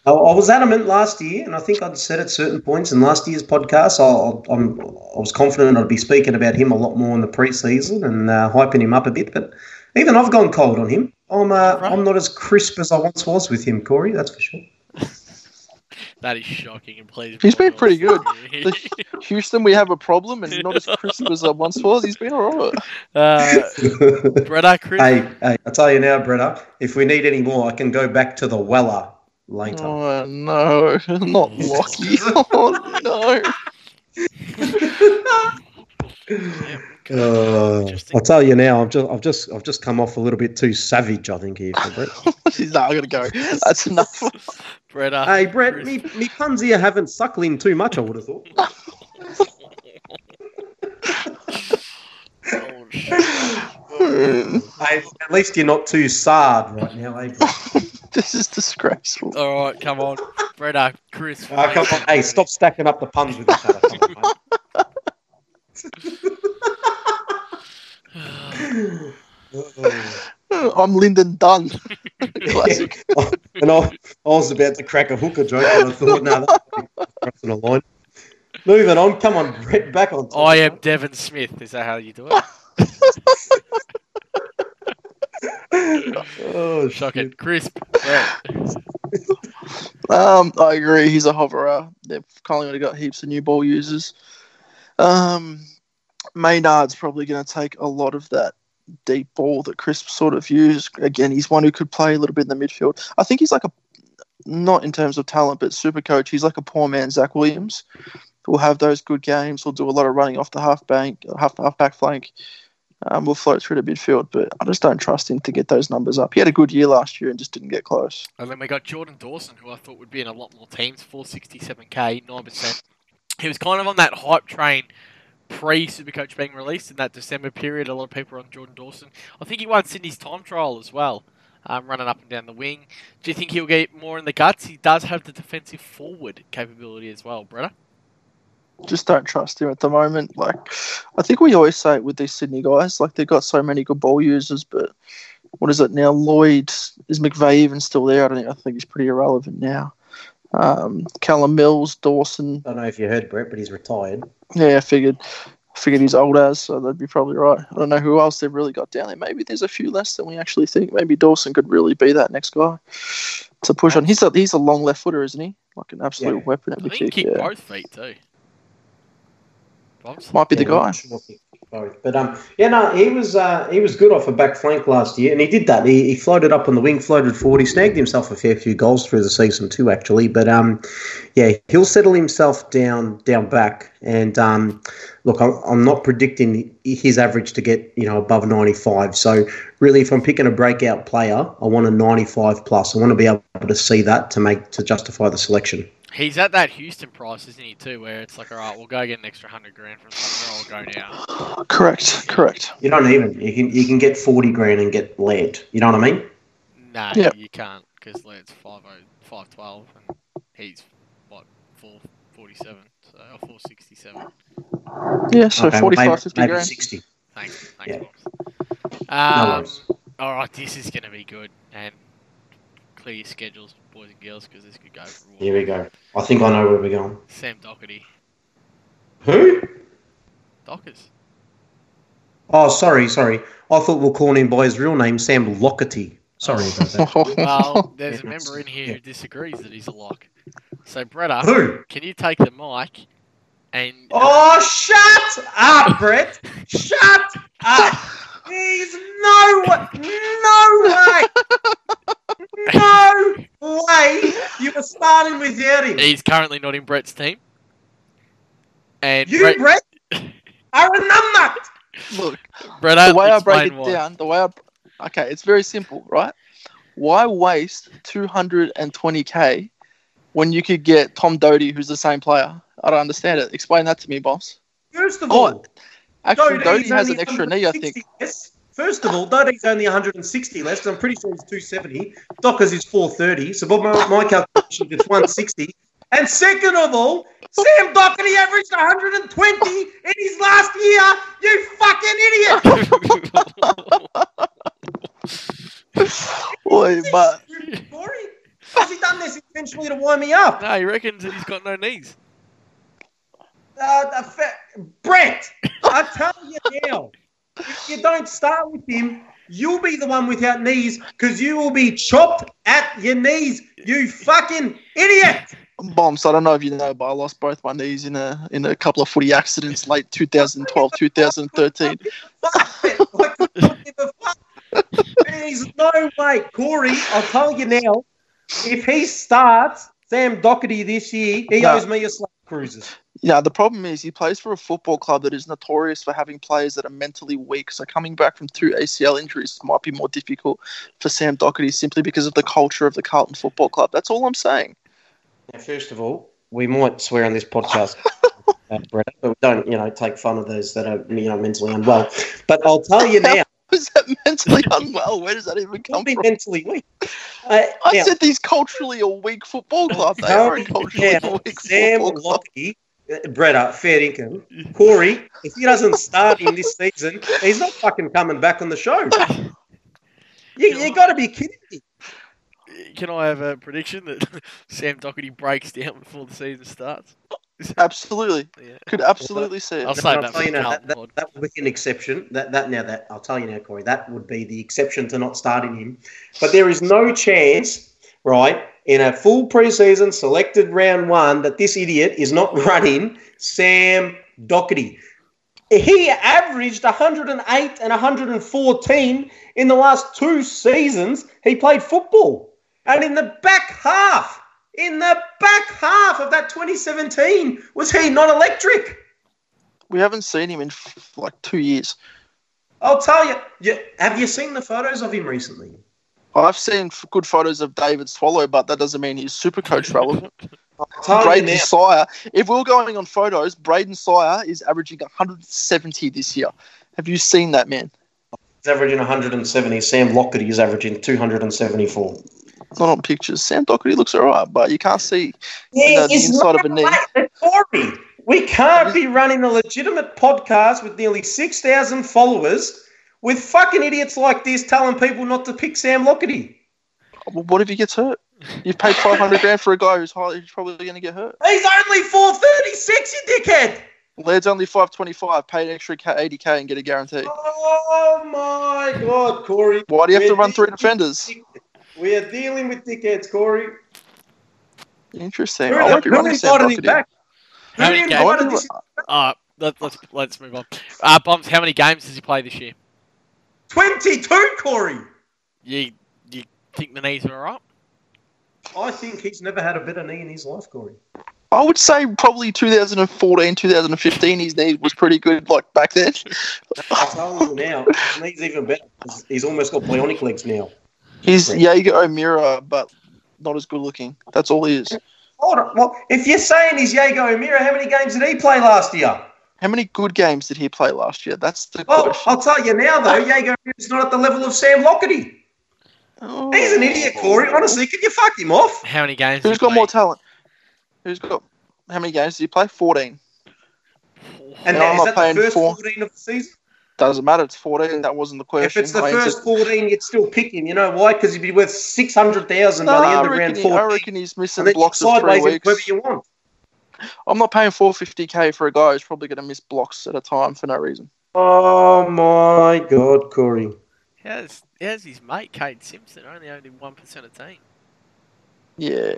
I, I was adamant last year, and I think I'd said at certain points in last year's podcast, I, I'm, I was confident I'd be speaking about him a lot more in the preseason and uh, hyping him up a bit. But even I've gone cold on him. I'm uh, Right. I'm not as crisp as I once was with him, Corey. That's for sure. That is shocking, and please. He's been pretty good. Houston, we have a problem, and not as crisp as I once was. He's been all right. uh, Bretta Chris. Hey, hey, I tell you now, Bretta, if we need any more, I can go back to the Weller later. Oh no, not Lockie. Oh no. Uh, I'll tell you now, I've just, I've just, I've just come off a little bit too savage, I think, here for Brett. He's not I'm gonna go. That's enough. Bretta. hey, Brett, me, me puns here haven't suckling too much. I would have thought. Oh, hey, at least you're not too sad right now, eh? Brett? this is disgraceful. All right, come on, Bretta, Chris. Ah, come on, hey, stop stacking up the puns with each other. Come on, mate. I'm Lyndon Dunn. Classic. and I, I was about to crack a hooker joke, but I thought, no, that's crossing a line. Moving on, come on, Brett, back on. top. I am Devon Smith. Is that how you do it? Oh, Shocking. shit. Crisp. Brett. Um, I agree. He's a hoverer. They've Collingwood got heaps of new ball users. Um, Maynard's probably going to take a lot of that deep ball that Crisp sort of used. Again, he's one who could play a little bit in the midfield. I think he's like a, not in terms of talent, but super coach. He's like a poor man, Zach Williams. Will have those good games. Will do a lot of running off the half bank, half half back flank. Um, will float through the midfield, but I just don't trust him to get those numbers up. He had a good year last year and just didn't get close. And then we got Jordan Dawson, who I thought would be in a lot more teams. 467k, 9%. He was kind of on that hype train pre Supercoach being released in that December period. A lot of people were on Jordan Dawson. I think he won Sydney's time trial as well. um, running up and down the wing. Do you think he'll get more in the guts? He does have the defensive forward capability as well, Bretta. Just don't trust him at the moment. Like, I think we always say it with these Sydney guys. Like, they've got so many good ball users, but what is it now? Lloyd is McVeigh even still there? I don't. Think, I think he's pretty irrelevant now. Um, Callum Mills, Dawson. I don't know if you heard Brett, but he's retired. Yeah, I figured. I figured he's old as, so they'd be probably right. I don't know who else they've really got down there. Maybe there's a few less than we actually think. Maybe Dawson could really be that next guy to push on. He's a he's a long left footer, isn't he? Like an absolute Yeah. weapon at I the think he kick. kick Yeah. both feet too. Might be the Yeah, I'm guy. sure if he kicked But um, yeah, no, he was uh, he was good off a back flank last year, and he did that. He, he floated up on the wing, floated forward. He snagged himself a fair few goals through the season too, actually. But um, yeah, he'll settle himself down down back. And um, look, I'm, I'm not predicting his average to get you know above 95. So really, if I'm picking a breakout player, I want a 95 plus. I want to be able to see that to make to justify the selection. He's at that Houston price, isn't he, too, where it's like, all right, we'll go get an extra 100 grand from somewhere, I'll go now. Correct. Correct. You don't even you can you can get 40 grand and get Laird. You know what I mean? Nah, Yep. you can't, because Laird's 5'12", 512, and he's, what, 447, so, or 467. Yeah. So Okay, well, 45, maybe, 50 maybe grand. 60. Thanks, thanks, Yeah. Box. No Um, worries. all right, this is going to be good, and clear your schedules, boys and girls, because this could go for a while. Here we go. I think I know where we're going. Sam Docherty. Who? Dockers. Oh, sorry, sorry. I thought we were calling him by his real name, Sam Lockerty. Sorry about that. Well, there's a member in here yeah. who disagrees that he's a lock. So, Bretta, Who? can you take the mic and uh, Oh, shut up, Brett. Shut up. There's no way. No way. No way you were starting without him. he's currently not in Brett's team. And You, Brett, Brett, are a numbnut. Look, Brett, the way I break explain it why. down, the way I, okay, it's very simple, right? Why waste 220k when you could get Tom Doedee, who's the same player? I don't understand it. Explain that to me, boss. First of Oh, all, Actually, Doedee's Doedee has an extra knee, I think. 160 less. First of all, Doedee's only 160 less. and I'm pretty sure he's 270. Dockers is 430. So, by my, my calculation, it's 160. And second of all, Sam Docherty averaged 120 in his last year. You fucking idiot! Oi, but has he done this intentionally to wind me up? no, he reckons that he's got no knees. Uh, the fa- Brett, I tell you now, if you don't start with him, you'll be the one without knees because you will be chopped at your knees. You fucking idiot! bombs. I don't know if you know, but I lost both my knees in a in a couple of footy accidents, late 2012, 2013. Fuck it. Like, I don't give a fuck. There's no way, Corey. I'll tell you now. If he starts Sam Docherty this year, he No. owes me a slap cruises. Yeah, the problem is he plays for a football club that is notorious for having players that are mentally weak. So coming back from two ACL injuries might be more difficult for Sam Docherty simply because of the culture of the Carlton Football Club. That's all I'm saying. Now, first of all, we might swear on this podcast, uh, Brett, but we don't, you know, take fun of those that are, you know, mentally unwell. But I'll tell you now, Is that mentally unwell? Where does that even come from? mentally weak. Uh, I now, said these culturally a weak football club. They are a culturally now, a weak Sam football club. Lockie, uh, Brett, uh, fair income. Corey, if he doesn't start in this season, he's not fucking coming back on the show. You, you got to be kidding me. Can I have a prediction that Sam Docherty breaks down before the season starts? Absolutely. Yeah. Could absolutely see I'll it. say I'll that tell for you now, that, that, that would be an exception. That that now that I'll tell you now, Corey, that would be the exception to not starting him. But there is no chance, right, in a full preseason selected round one that this idiot is not running Sam Docherty. He averaged 108 and 114 in the last two seasons he played football. And in the back half, in the back half of that 2017, was he not electric? We haven't seen him in f- like two years. I'll tell you, you. Have you seen the photos of him recently? I've seen f- good photos of David Swallow, but that doesn't mean he's super coach relevant. I'll tell you Braden. Sire. If we're going on photos, Braden Sire is averaging 170 this year. Have you seen that man? He's averaging 170. Sam Lockerty is averaging 274. Not on pictures. Sam Docherty looks alright, but you can't see Yeah, you know, the inside of a knee. Corey, we can't be running a legitimate podcast with nearly 6,000 followers with fucking idiots like this telling people not to pick Sam Lockerty. Well, what if he gets hurt? You've paid 500 grand for a guy who's, highly, who's probably going to get hurt. He's only 436, you dickhead. Laird's only 525. Pay an extra 80k and get a guarantee. Oh my God, Corey. Why do you have to run three defenders? With- We are dealing with dickheads, Corey. Interesting. Who, I won't be who running Sam invited him back? How many games? I won't invited be- this? Uh, let, let's let's move on. Uh, Bombs, how many games does he play this year? 22, Corey. You you think the knees are alright? I think he's never had a better knee in his life, Corey. I would say probably 2014, 2015. His knee was pretty good, like back then. I'm telling you now, his knee's even better. He's almost got bionic legs now. He's Jaeger O'Meara, but not as good looking. That's all he is. Hold on. Well, if you're saying he's Jaeger O'Meara, how many games did he play last year? How many good games did he play last year? That's the Well, question. I'll tell you now, though, Jaeger O'Meara's not at the level of Sam Lockerty. Oh. He's an idiot, Corey. Honestly, could you fuck him off? How many games? Who's has he got more talent? Who's got how many games did he play? 14. And No, that, I'm that the first four. 14 of the season? Doesn't matter. It's 14. That wasn't the question. If it's the I first answered- 14, you'd still pick him. You know why? Because he'd be worth 600000 No, by the end I of round he, 14. I reckon he's missing and blocks of three sideways him whoever you want. I'm not paying 450k for a guy who's probably going to miss blocks at a time for no reason. Oh, my God, Corey. How's how's his mate Kade Simpson only only one percent of team? Yeah.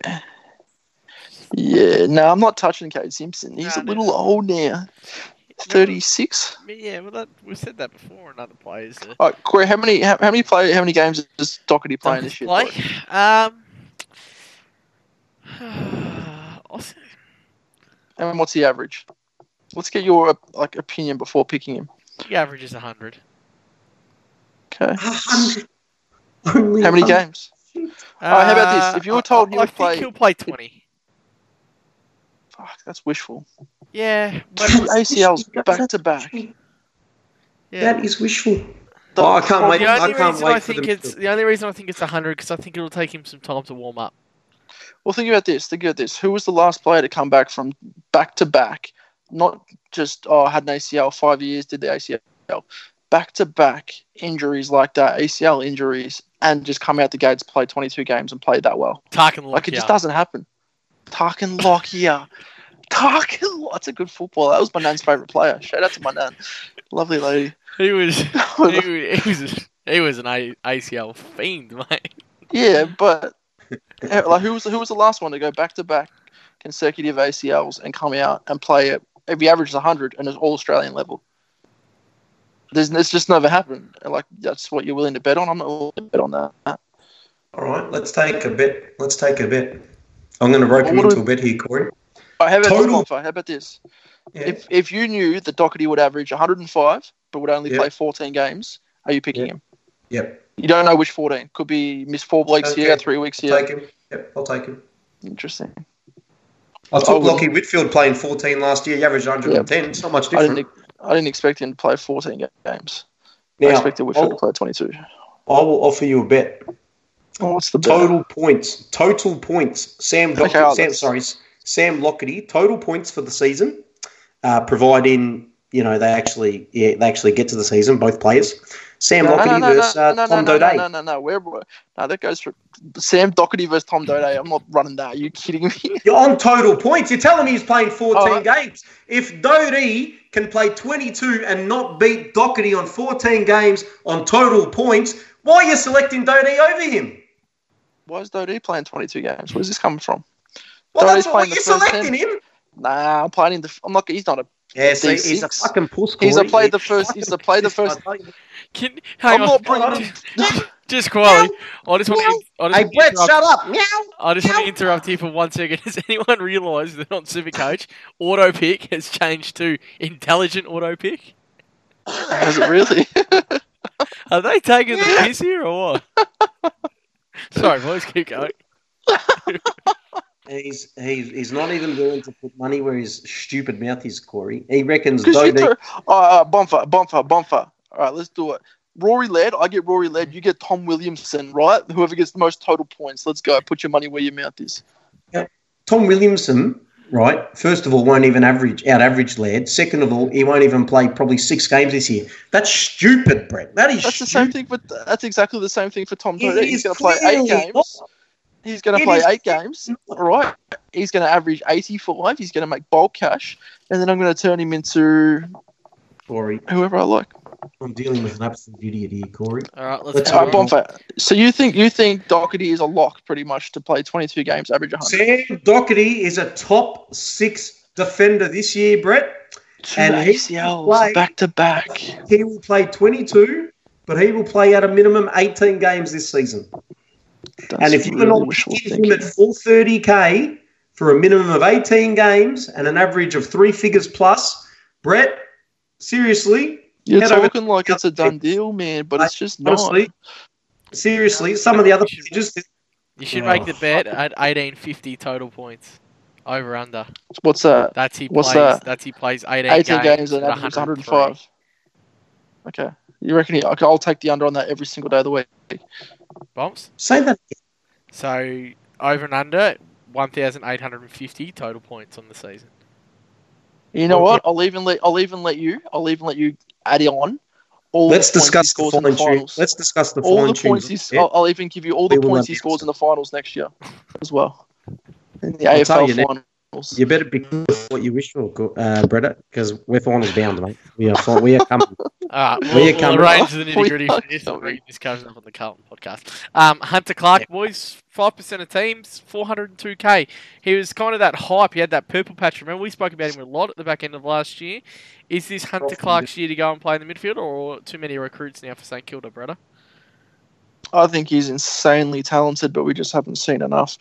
Yeah. No, I'm not touching Kade Simpson. He's No, a little no. old now. 36. Yeah, well, that, we've said that before. in other players. Uh, All right, Corey, how many how, how many play how many games is Docherty playing this year? play. Corey? Um. I'll say- And what's the average? Let's get your uh, like opinion before picking him. he averages hundred. Okay. 100. Only How many 100. games? Alright, how about this? If you were told he Uh, I, I would play- think he'll play twenty. Fuck, that's wishful. Yeah, but Two ACLs back to back. yeah. That is wishful. Oh, I can't wait. the I can't reason wait I think them it's to- the only reason I think it's hundred because I think it'll take him some time to warm up. Well, think about this. Think about this. Who was the last player to come back from back to back? Not just oh, had an ACL five years, did the ACL, back to back injuries like that, ACL injuries, and just come out the gates, play 22 games, and play that well. Tarkyn Lockyer. Like it just doesn't happen. Tarkyn Lockyer. Tarkyn, Lock- that's a good football. That was my nan's favorite player. Shout out to my nan, lovely lady. He was he was he was, he was an A- ACL fiend, mate. Yeah, but eh, like who was who was the last one to go back to back consecutive ACLs and come out and play it? If he averages hundred and it's all Australian level, there's it's just never happened. Like that's what you're willing to bet on. I'm not willing to bet on that. All right, let's take a bet. Let's take a bet. I'm going to rope Well, him what do into a bet here, Corey. Right, how about Total- this, Bonfa? How about this? Yeah. If if you knew that Docherty would average 105 but would only Yeah. play 14 games, are you picking Yeah. him? Yep. You don't know which 14. Could be miss four weeks Okay. here, three weeks I'll here. take him. Yep, I'll take him. Interesting. I took Lachie Whitfield playing 14 last year. He averaged 110. It's not much I different. didn't I didn't expect him to play 14 ga- games. I expected Whitfield to I'll, play 22. I will offer you a bet. Oh, what's the bet? Total points. Total points. Sam, Doc- Okay, Sam sorry, Sam Lockerty. Total points for the season, uh, providing you know they actually yeah they actually get to the season. Both players. Sam No, Lockerty no, no, versus uh, Tom no, Doedee. No, no, no, no. Where, no, that goes for Sam Docherty versus Tom Doedee. I'm not running that. Are you kidding me? You're on total points. You're telling me he's playing 14 Oh, games. If Doedee can play 22 and not beat Docherty on 14 games on total points, why are you selecting Doedee over him? Why is Docherty playing 22 games? Where's this coming from? Well, Doedee's that's why you're selecting him. Nah, I'm playing in the. I'm not. He's not a. Yeah, see, he's a fucking puss. He's a Corey. played the first- he's a played the first- Can, hang I'm on, not Hold on. bringing. just quietly. I just want to. I just Hey, want to Brett, interrupt- shut up. Meow. I just want to interrupt here for one second. Has anyone realised that on Supercoach, auto pick has changed to intelligent auto pick? Has it really? Are they taking the piss here or what? Sorry, boys, keep going. He's, he's he's not even willing to put money where his stupid mouth is, Corey. He reckons Because you Doedee. throw. Oh, uh, Bonfa, Bonfa, Bonfa. All right, let's do it. Rory Laird. I get Rory Laird. You get Tom Williamson, right? Whoever gets the most total points. Let's go. Put your money where your mouth is. Tom Williamson, right? First of all, won't even average out average Laird. Second of all, he won't even play probably six games this year. That's stupid, Brett. That is That's the same thing. But that's exactly the same thing for Tom. It. He's going to play eight games. not. He's going to play is eight games, right? He's going to average 85. He's going to make bulk cash, and then I'm going to turn him into Corey, whoever I like. I'm dealing with an absolute idiot here, Corey. All right, let's Let's go. Right. Bonfire. So you think you think Docherty is a lock pretty much to play 22 games, average 100? Sam Docherty is a top six defender this year, Brett. Two and he ACLs play- back to back. He will play 22, but he will play at a minimum 18 games this season. And if you were not wishful picking him at full 30k for a minimum of 18 games and an average of three figures plus, Brett, seriously, you're head over- talking like it's a done deal, man, but it's just not. seriously, some of the other pages, You should Oh, make the bet at 1850 total points. Over under. What's that? That's he What's plays. that? That's he plays 18, 18 games, games and at averages 105. Okay. You reckon? He, okay, I'll take the under on that every single day of the week. Bombs. say that. So over and under 1,850 total points on the season. You know what? I'll even let I'll even let you I'll even let you add it on. All Let's the discuss the scores in the finals. Let's discuss the all fine the points he's, I'll, I'll even give you all the We points he announce scores in the finals next year as well. In the I'll AFL you now. finals. You better be careful what you wish for, uh, Brett, because we're finals bound, mate. We are, fi- we are coming. All right, Where we'll, you we'll coming arrange from? the nitty gritty Where for this. We'll coming? this up on the Carlton podcast. Um, Hunter Clark, boys, five percent of teams, four hundred and two k. He was kind of that hype. He had that purple patch. Remember, we spoke about him a lot at the back end of last year. Is this Hunter Clark's year to go and play in the midfield, or too many recruits now for St Kilda, brother? I think he's insanely talented, but we just haven't seen enough.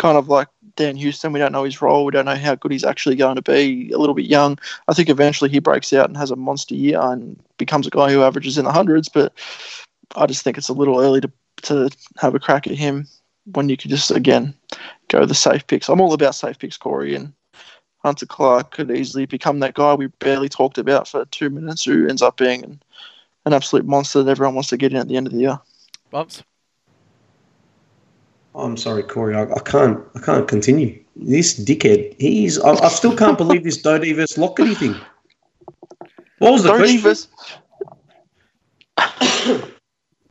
Kind of like Dan Houston, we don't know his role. We don't know how good he's actually going to be. A little bit young. I think eventually he breaks out and has a monster year and becomes a guy who averages in the hundreds. But I just think it's a little early to to have a crack at him when you could just again go the safe picks. I'm all about safe picks, Corey, and Hunter Clark could easily become that guy we barely talked about for two minutes, who ends up being an, an absolute monster that everyone wants to get in at the end of the year. Bumps. I'm sorry, Corey. I, I can't. I can't continue. This dickhead. He's. I, I still can't believe this Doedee versus Lockery thing. What was the Don't question? even-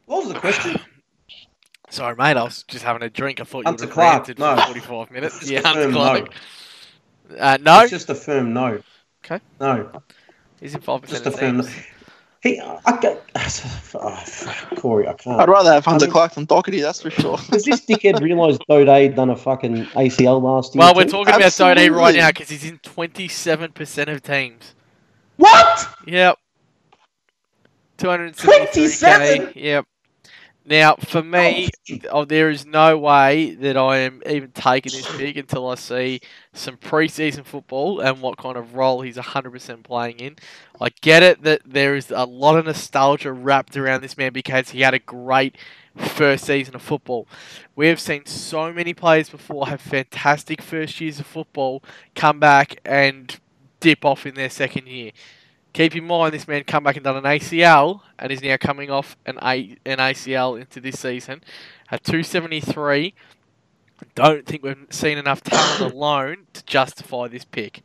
What was the question? Sorry, mate. I was just having a drink. I thought you Hunter would have Clark, ranted no. for 45 minutes. Just Yeah, Hunter firm Clark. Uh, no, It's just a firm no. Okay. No. he's in five Just a firm. No. Teams. He. I get. Oh, Corey, I can't. I'd rather have Hunter mean- Clark than Docherty, that's for sure. Does this dickhead realise Doedee done a fucking ACL last year? Well, we're too? talking about Doedee right now because he's in 27% of teams. What? Yep. 273k. 27? Yep. Now, for me, oh. oh, there is no way that I am even taking this pick until I see some preseason football and what kind of role he's 100% playing in. I get it that there is a lot of nostalgia wrapped around this man because he had a great first season of football. We have seen so many players before have fantastic first years of football come back and dip off in their second year. Keep in mind, this man come back and done an ACL and is now coming off an A- an ACL into this season at 273. Don't think we've seen enough talent alone to justify this pick.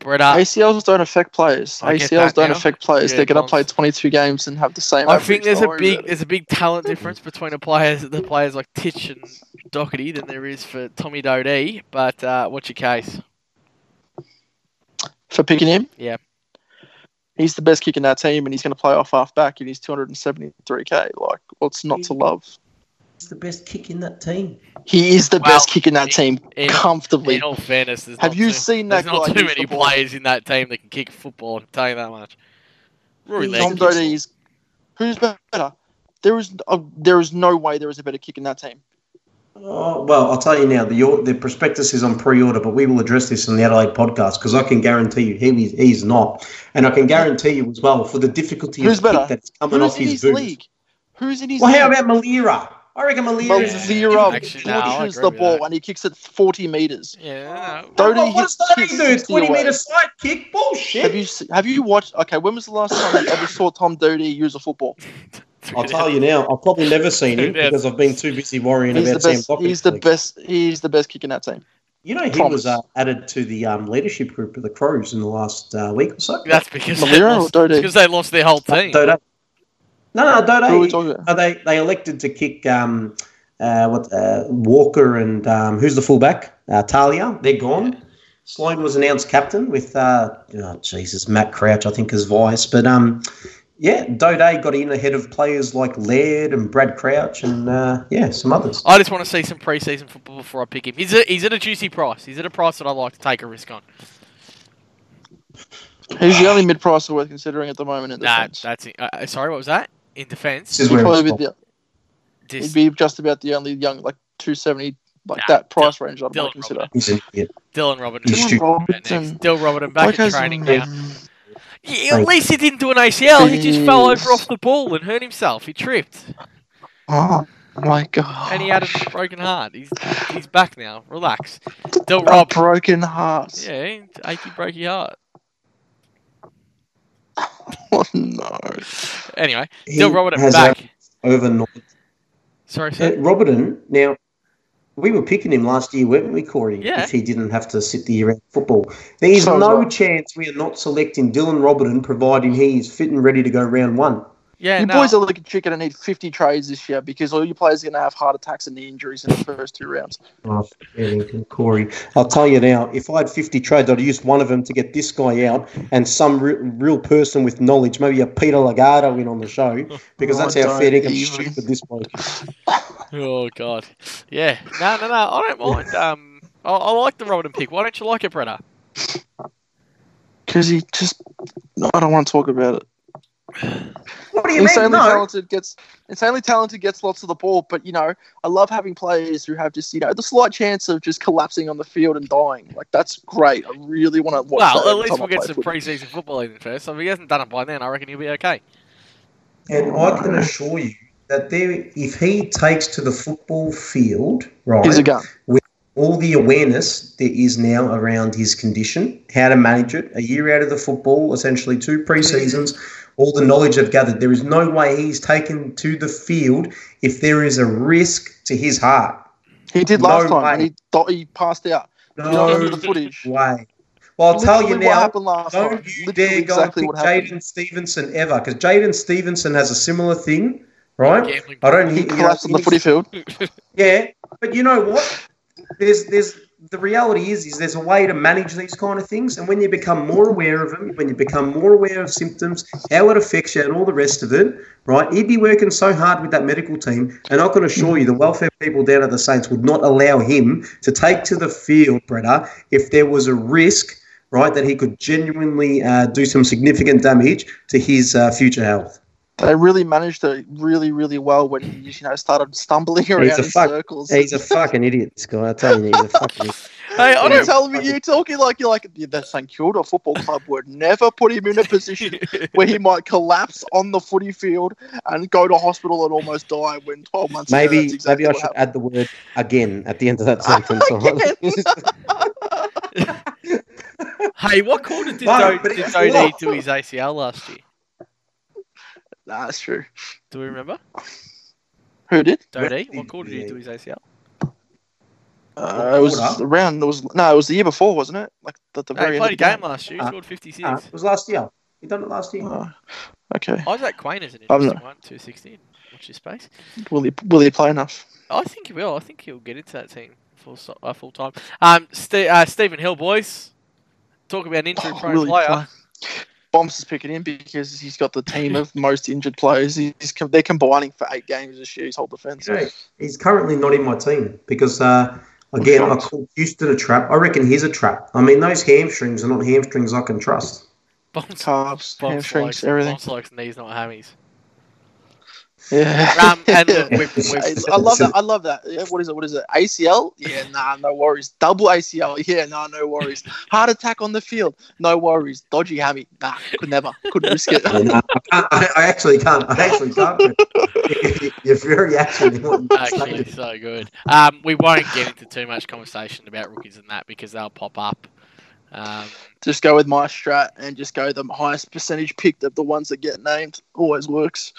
Bretta, ACLs don't affect players. I ACLs don't now. affect players. Yeah, They're going to play 22 games and have the same. I think there's a big there's a big talent difference between the players the players like Titch and Docherty than there is for Tommy Doedee. But uh, what's your case? for picking him. Yeah. He's the best kick in that team, and he's going to play off half back, and he's 273k. Like, what's not to love? He's the best kick in that team. He is the Well, best kick in that team, in- comfortably. In all fairness, Have you too, seen that there's not guy too many players in that team that can kick football. I'll tell you that much. Rory Tom Doedee's. Who's better? There is uh, there is no way there is a better kick in that team. Oh, well, I'll tell you now. The the prospectus is on pre-order, but we will address this in the Adelaide podcast because I can guarantee you he he's not, and I can guarantee you as well for the difficulty Who's of kick better? that's coming Who's off in his his boot. league? Who's in his Well, league? how about Milera? I reckon Milera is Milera Actually, no, I the with ball that. and he kicks it 40 meters. Yeah. Oh, no. Doedee what, what does hits- Doedee hits do? Twenty away. meter side kick? Bullshit. Have you have you watched? Okay, when was the last time you ever saw Tom Doedee use a football? I'll tell you now. I've probably never seen him because I've been too busy worrying He's the about Sam best. He's the best. He's the best kick in that team. You know, he Promise. was uh, added to the um, leadership group of the Crows in the last uh, week or so. That's because they, Milera or lost, Doedee? because they lost their whole team. Dodo. No, no, Dodo. Who are we talking about? Uh, they they elected to kick um, uh, what uh, Walker and um, who's the fullback? Uh, Talia. They're gone. Sloane was announced captain with uh, oh, Jesus Matt Crouch, I think, as vice. But um, yeah, Doedee got in ahead of players like Laird and Brad Crouch and uh, yeah, some others. I just want to see some preseason football before I pick him. He's at, he's at a juicy price. He's at a price that I like to take a risk on. He's the only mid-pricer worth considering at the moment in Nah, defence. that's it. Uh, uh, sorry, what was that? In defence, This He'd probably be, the, he'd be just about the only young, like two seventy, like Nah, that price range. I'd Dylan consider. He's an idiot. Dylan Roberton. He's Dylan stupid. Roberton. Dylan Roberton back in training has- now. Yeah, at least he didn't do an ACL. He just fell over off the ball and hurt himself. He tripped, Oh my god! and he had a broken heart. He's he's back now. Relax. Dylan a Rob. broken heart. Yeah, achy breaky heart. Oh no! Anyway, He Dylan Roberton has back. overnight. Sorry, Uh, sir. Roberton, now, we were picking him last year, weren't we, Corey? Yeah. If he didn't have to sit the year out of football. There is So no right. chance we are not selecting Dylan Roberton, providing he is fit and ready to go round one. Yeah, you no. boys are looking chicken and need 50 trades this year because all your players are going to have heart attacks and knee injuries in the first two rounds. Oh, Lincoln, Corey. I'll tell you now, if I had 50 trades, I'd use one of them to get this guy out and some re- real person with knowledge, maybe a Peter Legato in on the show, because that's Oh, how don't fair dinkum even. stupid this bloke is. Oh god. Yeah. No, no, no. I don't mind. Um, I, I like the Roberton pick. Why don't you like it, Bretta? Because he just. I don't want to talk about it. What do you mean? insanely No. talented gets insanely talented gets lots of the ball, but you know I love having players who have just you know the slight chance of just collapsing on the field and dying. Like that's great. I really want to watch. Well, that at least we'll get some footy. pre-season football in first. So if he hasn't done it by then, I reckon he'll be okay. And I can assure you that there, if he takes to the football field, right, He's a gun. all the awareness there is now around his condition, how to manage it, a year out of the football, essentially two pre-seasons, all the knowledge I've gathered, there is no way he's taken to the field if there is a risk to his heart. He did No last time. way. He thought he passed out. No You don't the footage? way. Well, I'll tell you Literally what now, happened last time. don't you Literally dare go exactly and pick. Jaden Stevenson ever, because Jaden Stevenson has a similar thing, right? Gambling. I don't He you know, collapsed on the footy field. Yeah, but you know what? There's there's the reality is is there's a way to manage these kind of things, and when you become more aware of them, when you become more aware of symptoms, how it affects you, and all the rest of it, right? He'd be working so hard with that medical team, and I can assure you, the welfare people down at the Saints would not allow him to take to the field, Bretta, if there was a risk, right, that he could genuinely uh, do some significant damage to his uh, future health. They really managed it really, really well when he you know started stumbling around a in fuck- circles. He's a fucking idiot, this guy. I tell you, he's a fucking idiot. Hey, I You're don't. telling me you're talking like you're like the St Kilda Football Club would never put him in a position where he might collapse on the footy field and go to hospital and almost die when 12 months ago. Maybe that's exactly maybe I should happened. add the word again at the end of that sentence. Hey, what quarter did, No, Do- but did it's do his ACL last year? Nah, that's true. Do we remember? Who did? Doedee, what quarter did he do his ACL? Uh, it was quarter? around. It was no, it was the year before, wasn't it? Like at the No, very he end of played a game last year. He Uh, scored 56. Ah, it was last year. He done it last year. Oh, okay. Isaac Quaynor is an I'm interesting one, 216. Watch his space. Will he? Will he play enough? I think he will. I think he'll get into that team full so- uh, full time. Um, Ste uh, Stephen Hill, boys. Talk about an injury Oh, prone will he player. play? Bombs is picking him because he's got the team of most injured players. He's they're combining for eight games this year. His whole defense. Yeah, He's currently not in my team because, uh, again, I shocked. call Houston a trap. I reckon he's a trap. I mean, those hamstrings are not hamstrings I can trust. Bombs, Calves, bombs hamstrings, likes, everything. Bombs likes knees, not hammies. Yeah. And we've, we've, I love that. I love that. Yeah, what is it? What is it? ACL? Yeah, nah, no worries. Double ACL? Yeah, nah, no worries. Heart attack on the field? No worries. Dodgy hammy? Nah, could never. Couldn't risk it. And, I, I, I actually can't. I actually can't. You're very actually. actually so good. Um, we won't get into too much conversation about rookies and that because they'll pop up. Um, just go with my strat and just go the highest percentage picked of the ones that get named. Always works.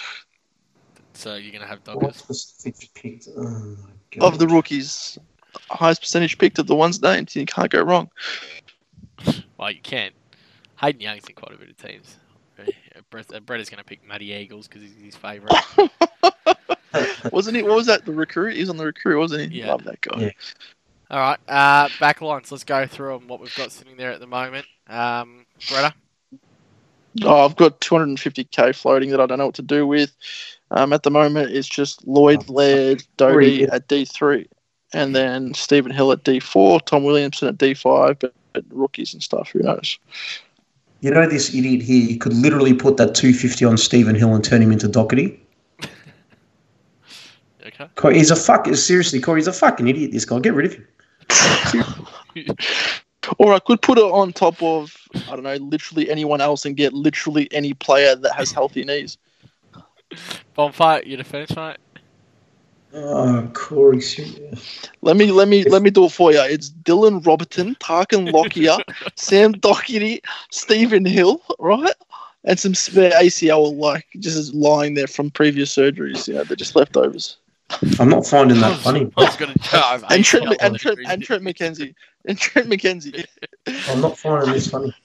So you're gonna have What Dockers. specific picked? Oh my God. Of the rookies, highest percentage picked of the ones named. You can't go wrong. Well, you can't. Hayden Young's in quite a bit of teams. Uh, Brett, uh, Brett is going to pick Matty Eagles because he's his favourite. Wasn't he? What was that? The recruit? He was on the recruit, wasn't he? Yeah. Love that guy. Yeah. All right, uh, back lines. Let's go through 'em, what we've got sitting there at the moment. Um, Bretta, Oh, I've got 250k floating that I don't know what to do with. Um, at the moment, it's just Lloyd, Laird, Doedee at D3, and then Stephen Hill at D4, Tom Williamson at D5, but, but rookies and stuff. Who knows? You know this idiot here. You could literally put that 250 on Stephen Hill and turn him into Docherty. okay. Corey, he's a fuck. Seriously, Corey, he's a fucking idiot. This guy, get rid of him. Or I could put it on top of I don't know, literally anyone else and get literally any player that has healthy knees. Bonfire, you to finish, mate. Oh, Corey. Let me let me let me do it for you. It's Dylan Roberton, Tarkyn Lockyer, Sam Docherty, Stephen Hill, right? And some spare ACL like just lying there from previous surgeries. You know, they're just leftovers. I'm not finding that funny. I was going to drive. And Trent and Trent and Trent McKenzie. And Trent McKenzie. I'm not finding this funny.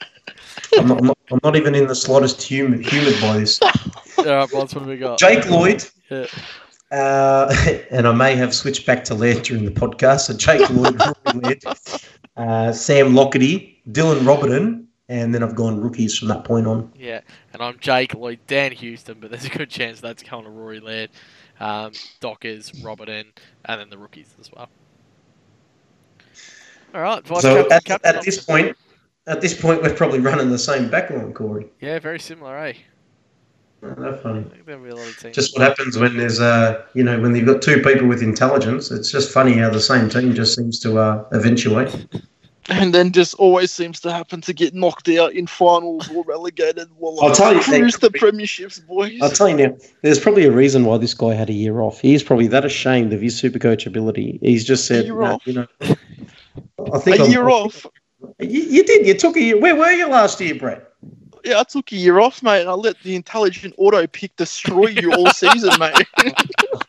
I'm not, I'm not, I'm not even in the slightest humid by this. All right, Bonds, what we got? Jake Lloyd, Yeah. uh, and I may have switched back to Laird during the podcast. So Jake Lloyd, Laird, uh, Sam Lockerty, Dylan Roberton, and then I've gone rookies from that point on. Yeah, and I'm Jake Lloyd, Dan Houston, but there's a good chance that's going to Rory Laird, um, Dockers, Roberton, and then the rookies as well. All right, vice So at, at this point, at this point, we're probably running the same backline, Corey. yeah, very similar, eh? That's funny. I think there'll be a lot of teams. Just what happens when there's uh you know when you've got two people with intelligence. It's just funny how the same team just seems to uh, eventuate. And then just always seems to happen to get knocked out in finals or relegated. Well, I'll tell you, cruise the premierships, boys. I'll tell you now, there's probably a reason why this guy had a year off. He's probably that ashamed of his super coach ability. He's just said, year "Nah, off? you know, I think a I'm- year off. You, you did. You took a year. Where were you last year, Brett? Yeah, I took a year off, mate, and I let the intelligent auto pick destroy you all season, mate.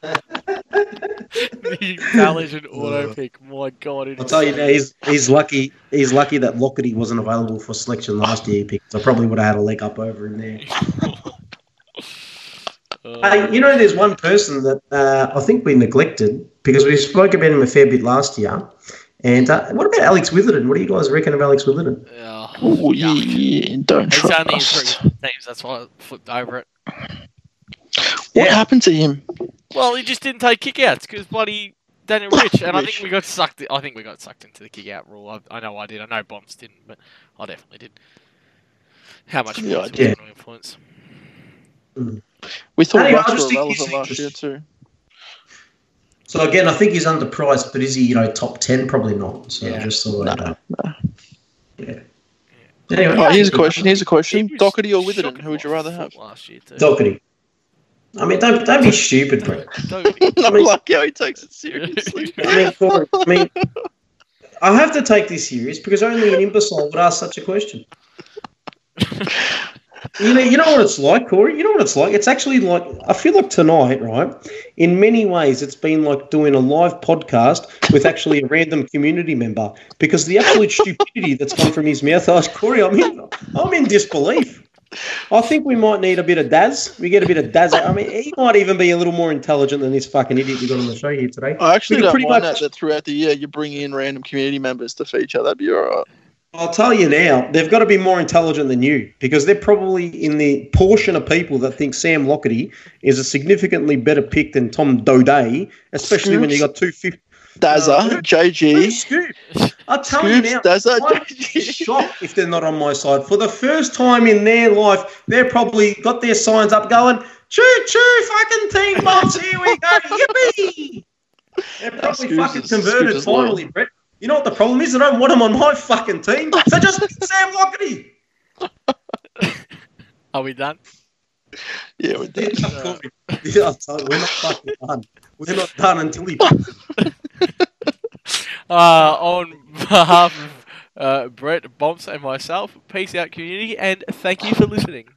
the intelligent auto pick. My God, I'll tell you so now, he's he's lucky. He's lucky that Lockerty wasn't available for selection last year because I probably would have had a leg up over him there. Uh, Hey, you know, there's one person that uh, I think we neglected because we spoke about him a fair bit last year. And uh, what about Alex Witherden? What do you guys reckon of Alex Witherden? yeah. Oh, yeah, yeah, don't He's only in trust. three teams. That's why I flipped over it. What Yeah. happened to him? Well, he just didn't take kickouts because bloody Daniel Rich, and I think we got sucked. I think we got sucked into the kickout rule. I, I know I did. I know Bombs didn't, but I definitely did. How much Yeah, I influence was did. it? We thought Anyway, I Russ just were relevant last year too. So again, I think he's underpriced, but is he, you know, top ten? Probably not. So I Yeah. just thought, No, uh, no. yeah. Anyway, Oh, here's a question. Here's a question. He was Docherty or Witherden? Who would you rather have? last year too? Docherty. I mean, don't don't be stupid, Brett. Docherty. I mean- like how he takes it seriously. I mean, Corey, I mean, I have to take this serious because only an imbecile would ask such a question. You know, you know what it's like, Corey. You know what it's like. It's actually like I feel like tonight, right? In many ways, it's been like doing a live podcast with actually a random community member because the absolute stupidity that's come from his mouth. I was Corey. I'm in, I'm in disbelief. I think we might need a bit of Daz. We get a bit of Daz. I mean, he might even be a little more intelligent than this fucking idiot we got on the show here today. I actually don't pretty mind much- that, that throughout the year you bring in random community members to feature. That'd be alright. I'll tell you now, they've got to be more intelligent than you because they're probably in the portion of people that think Sam Lockerty is a significantly better pick than Tom Doedee, especially when you got two fifty. Dazza, Uh, JG, Scoop. I'll tell you Scoops, now. Dazza, JG. shocked if they're not on my side. For the first time in their life, they're probably got their signs up going, choo choo, fucking team boss, here we go, yippee! They're probably Scoops fucking converted Scoops finally, Brett. You know what the problem is? I don't want them on my fucking team, so just pick Sam Lockerty. Are we done? Yeah, we're done. Yeah, I'll tell we're not fucking done. We're not done until he. Uh, on behalf of uh, Brett, Bombs, and myself, peace out, community, and thank you for listening.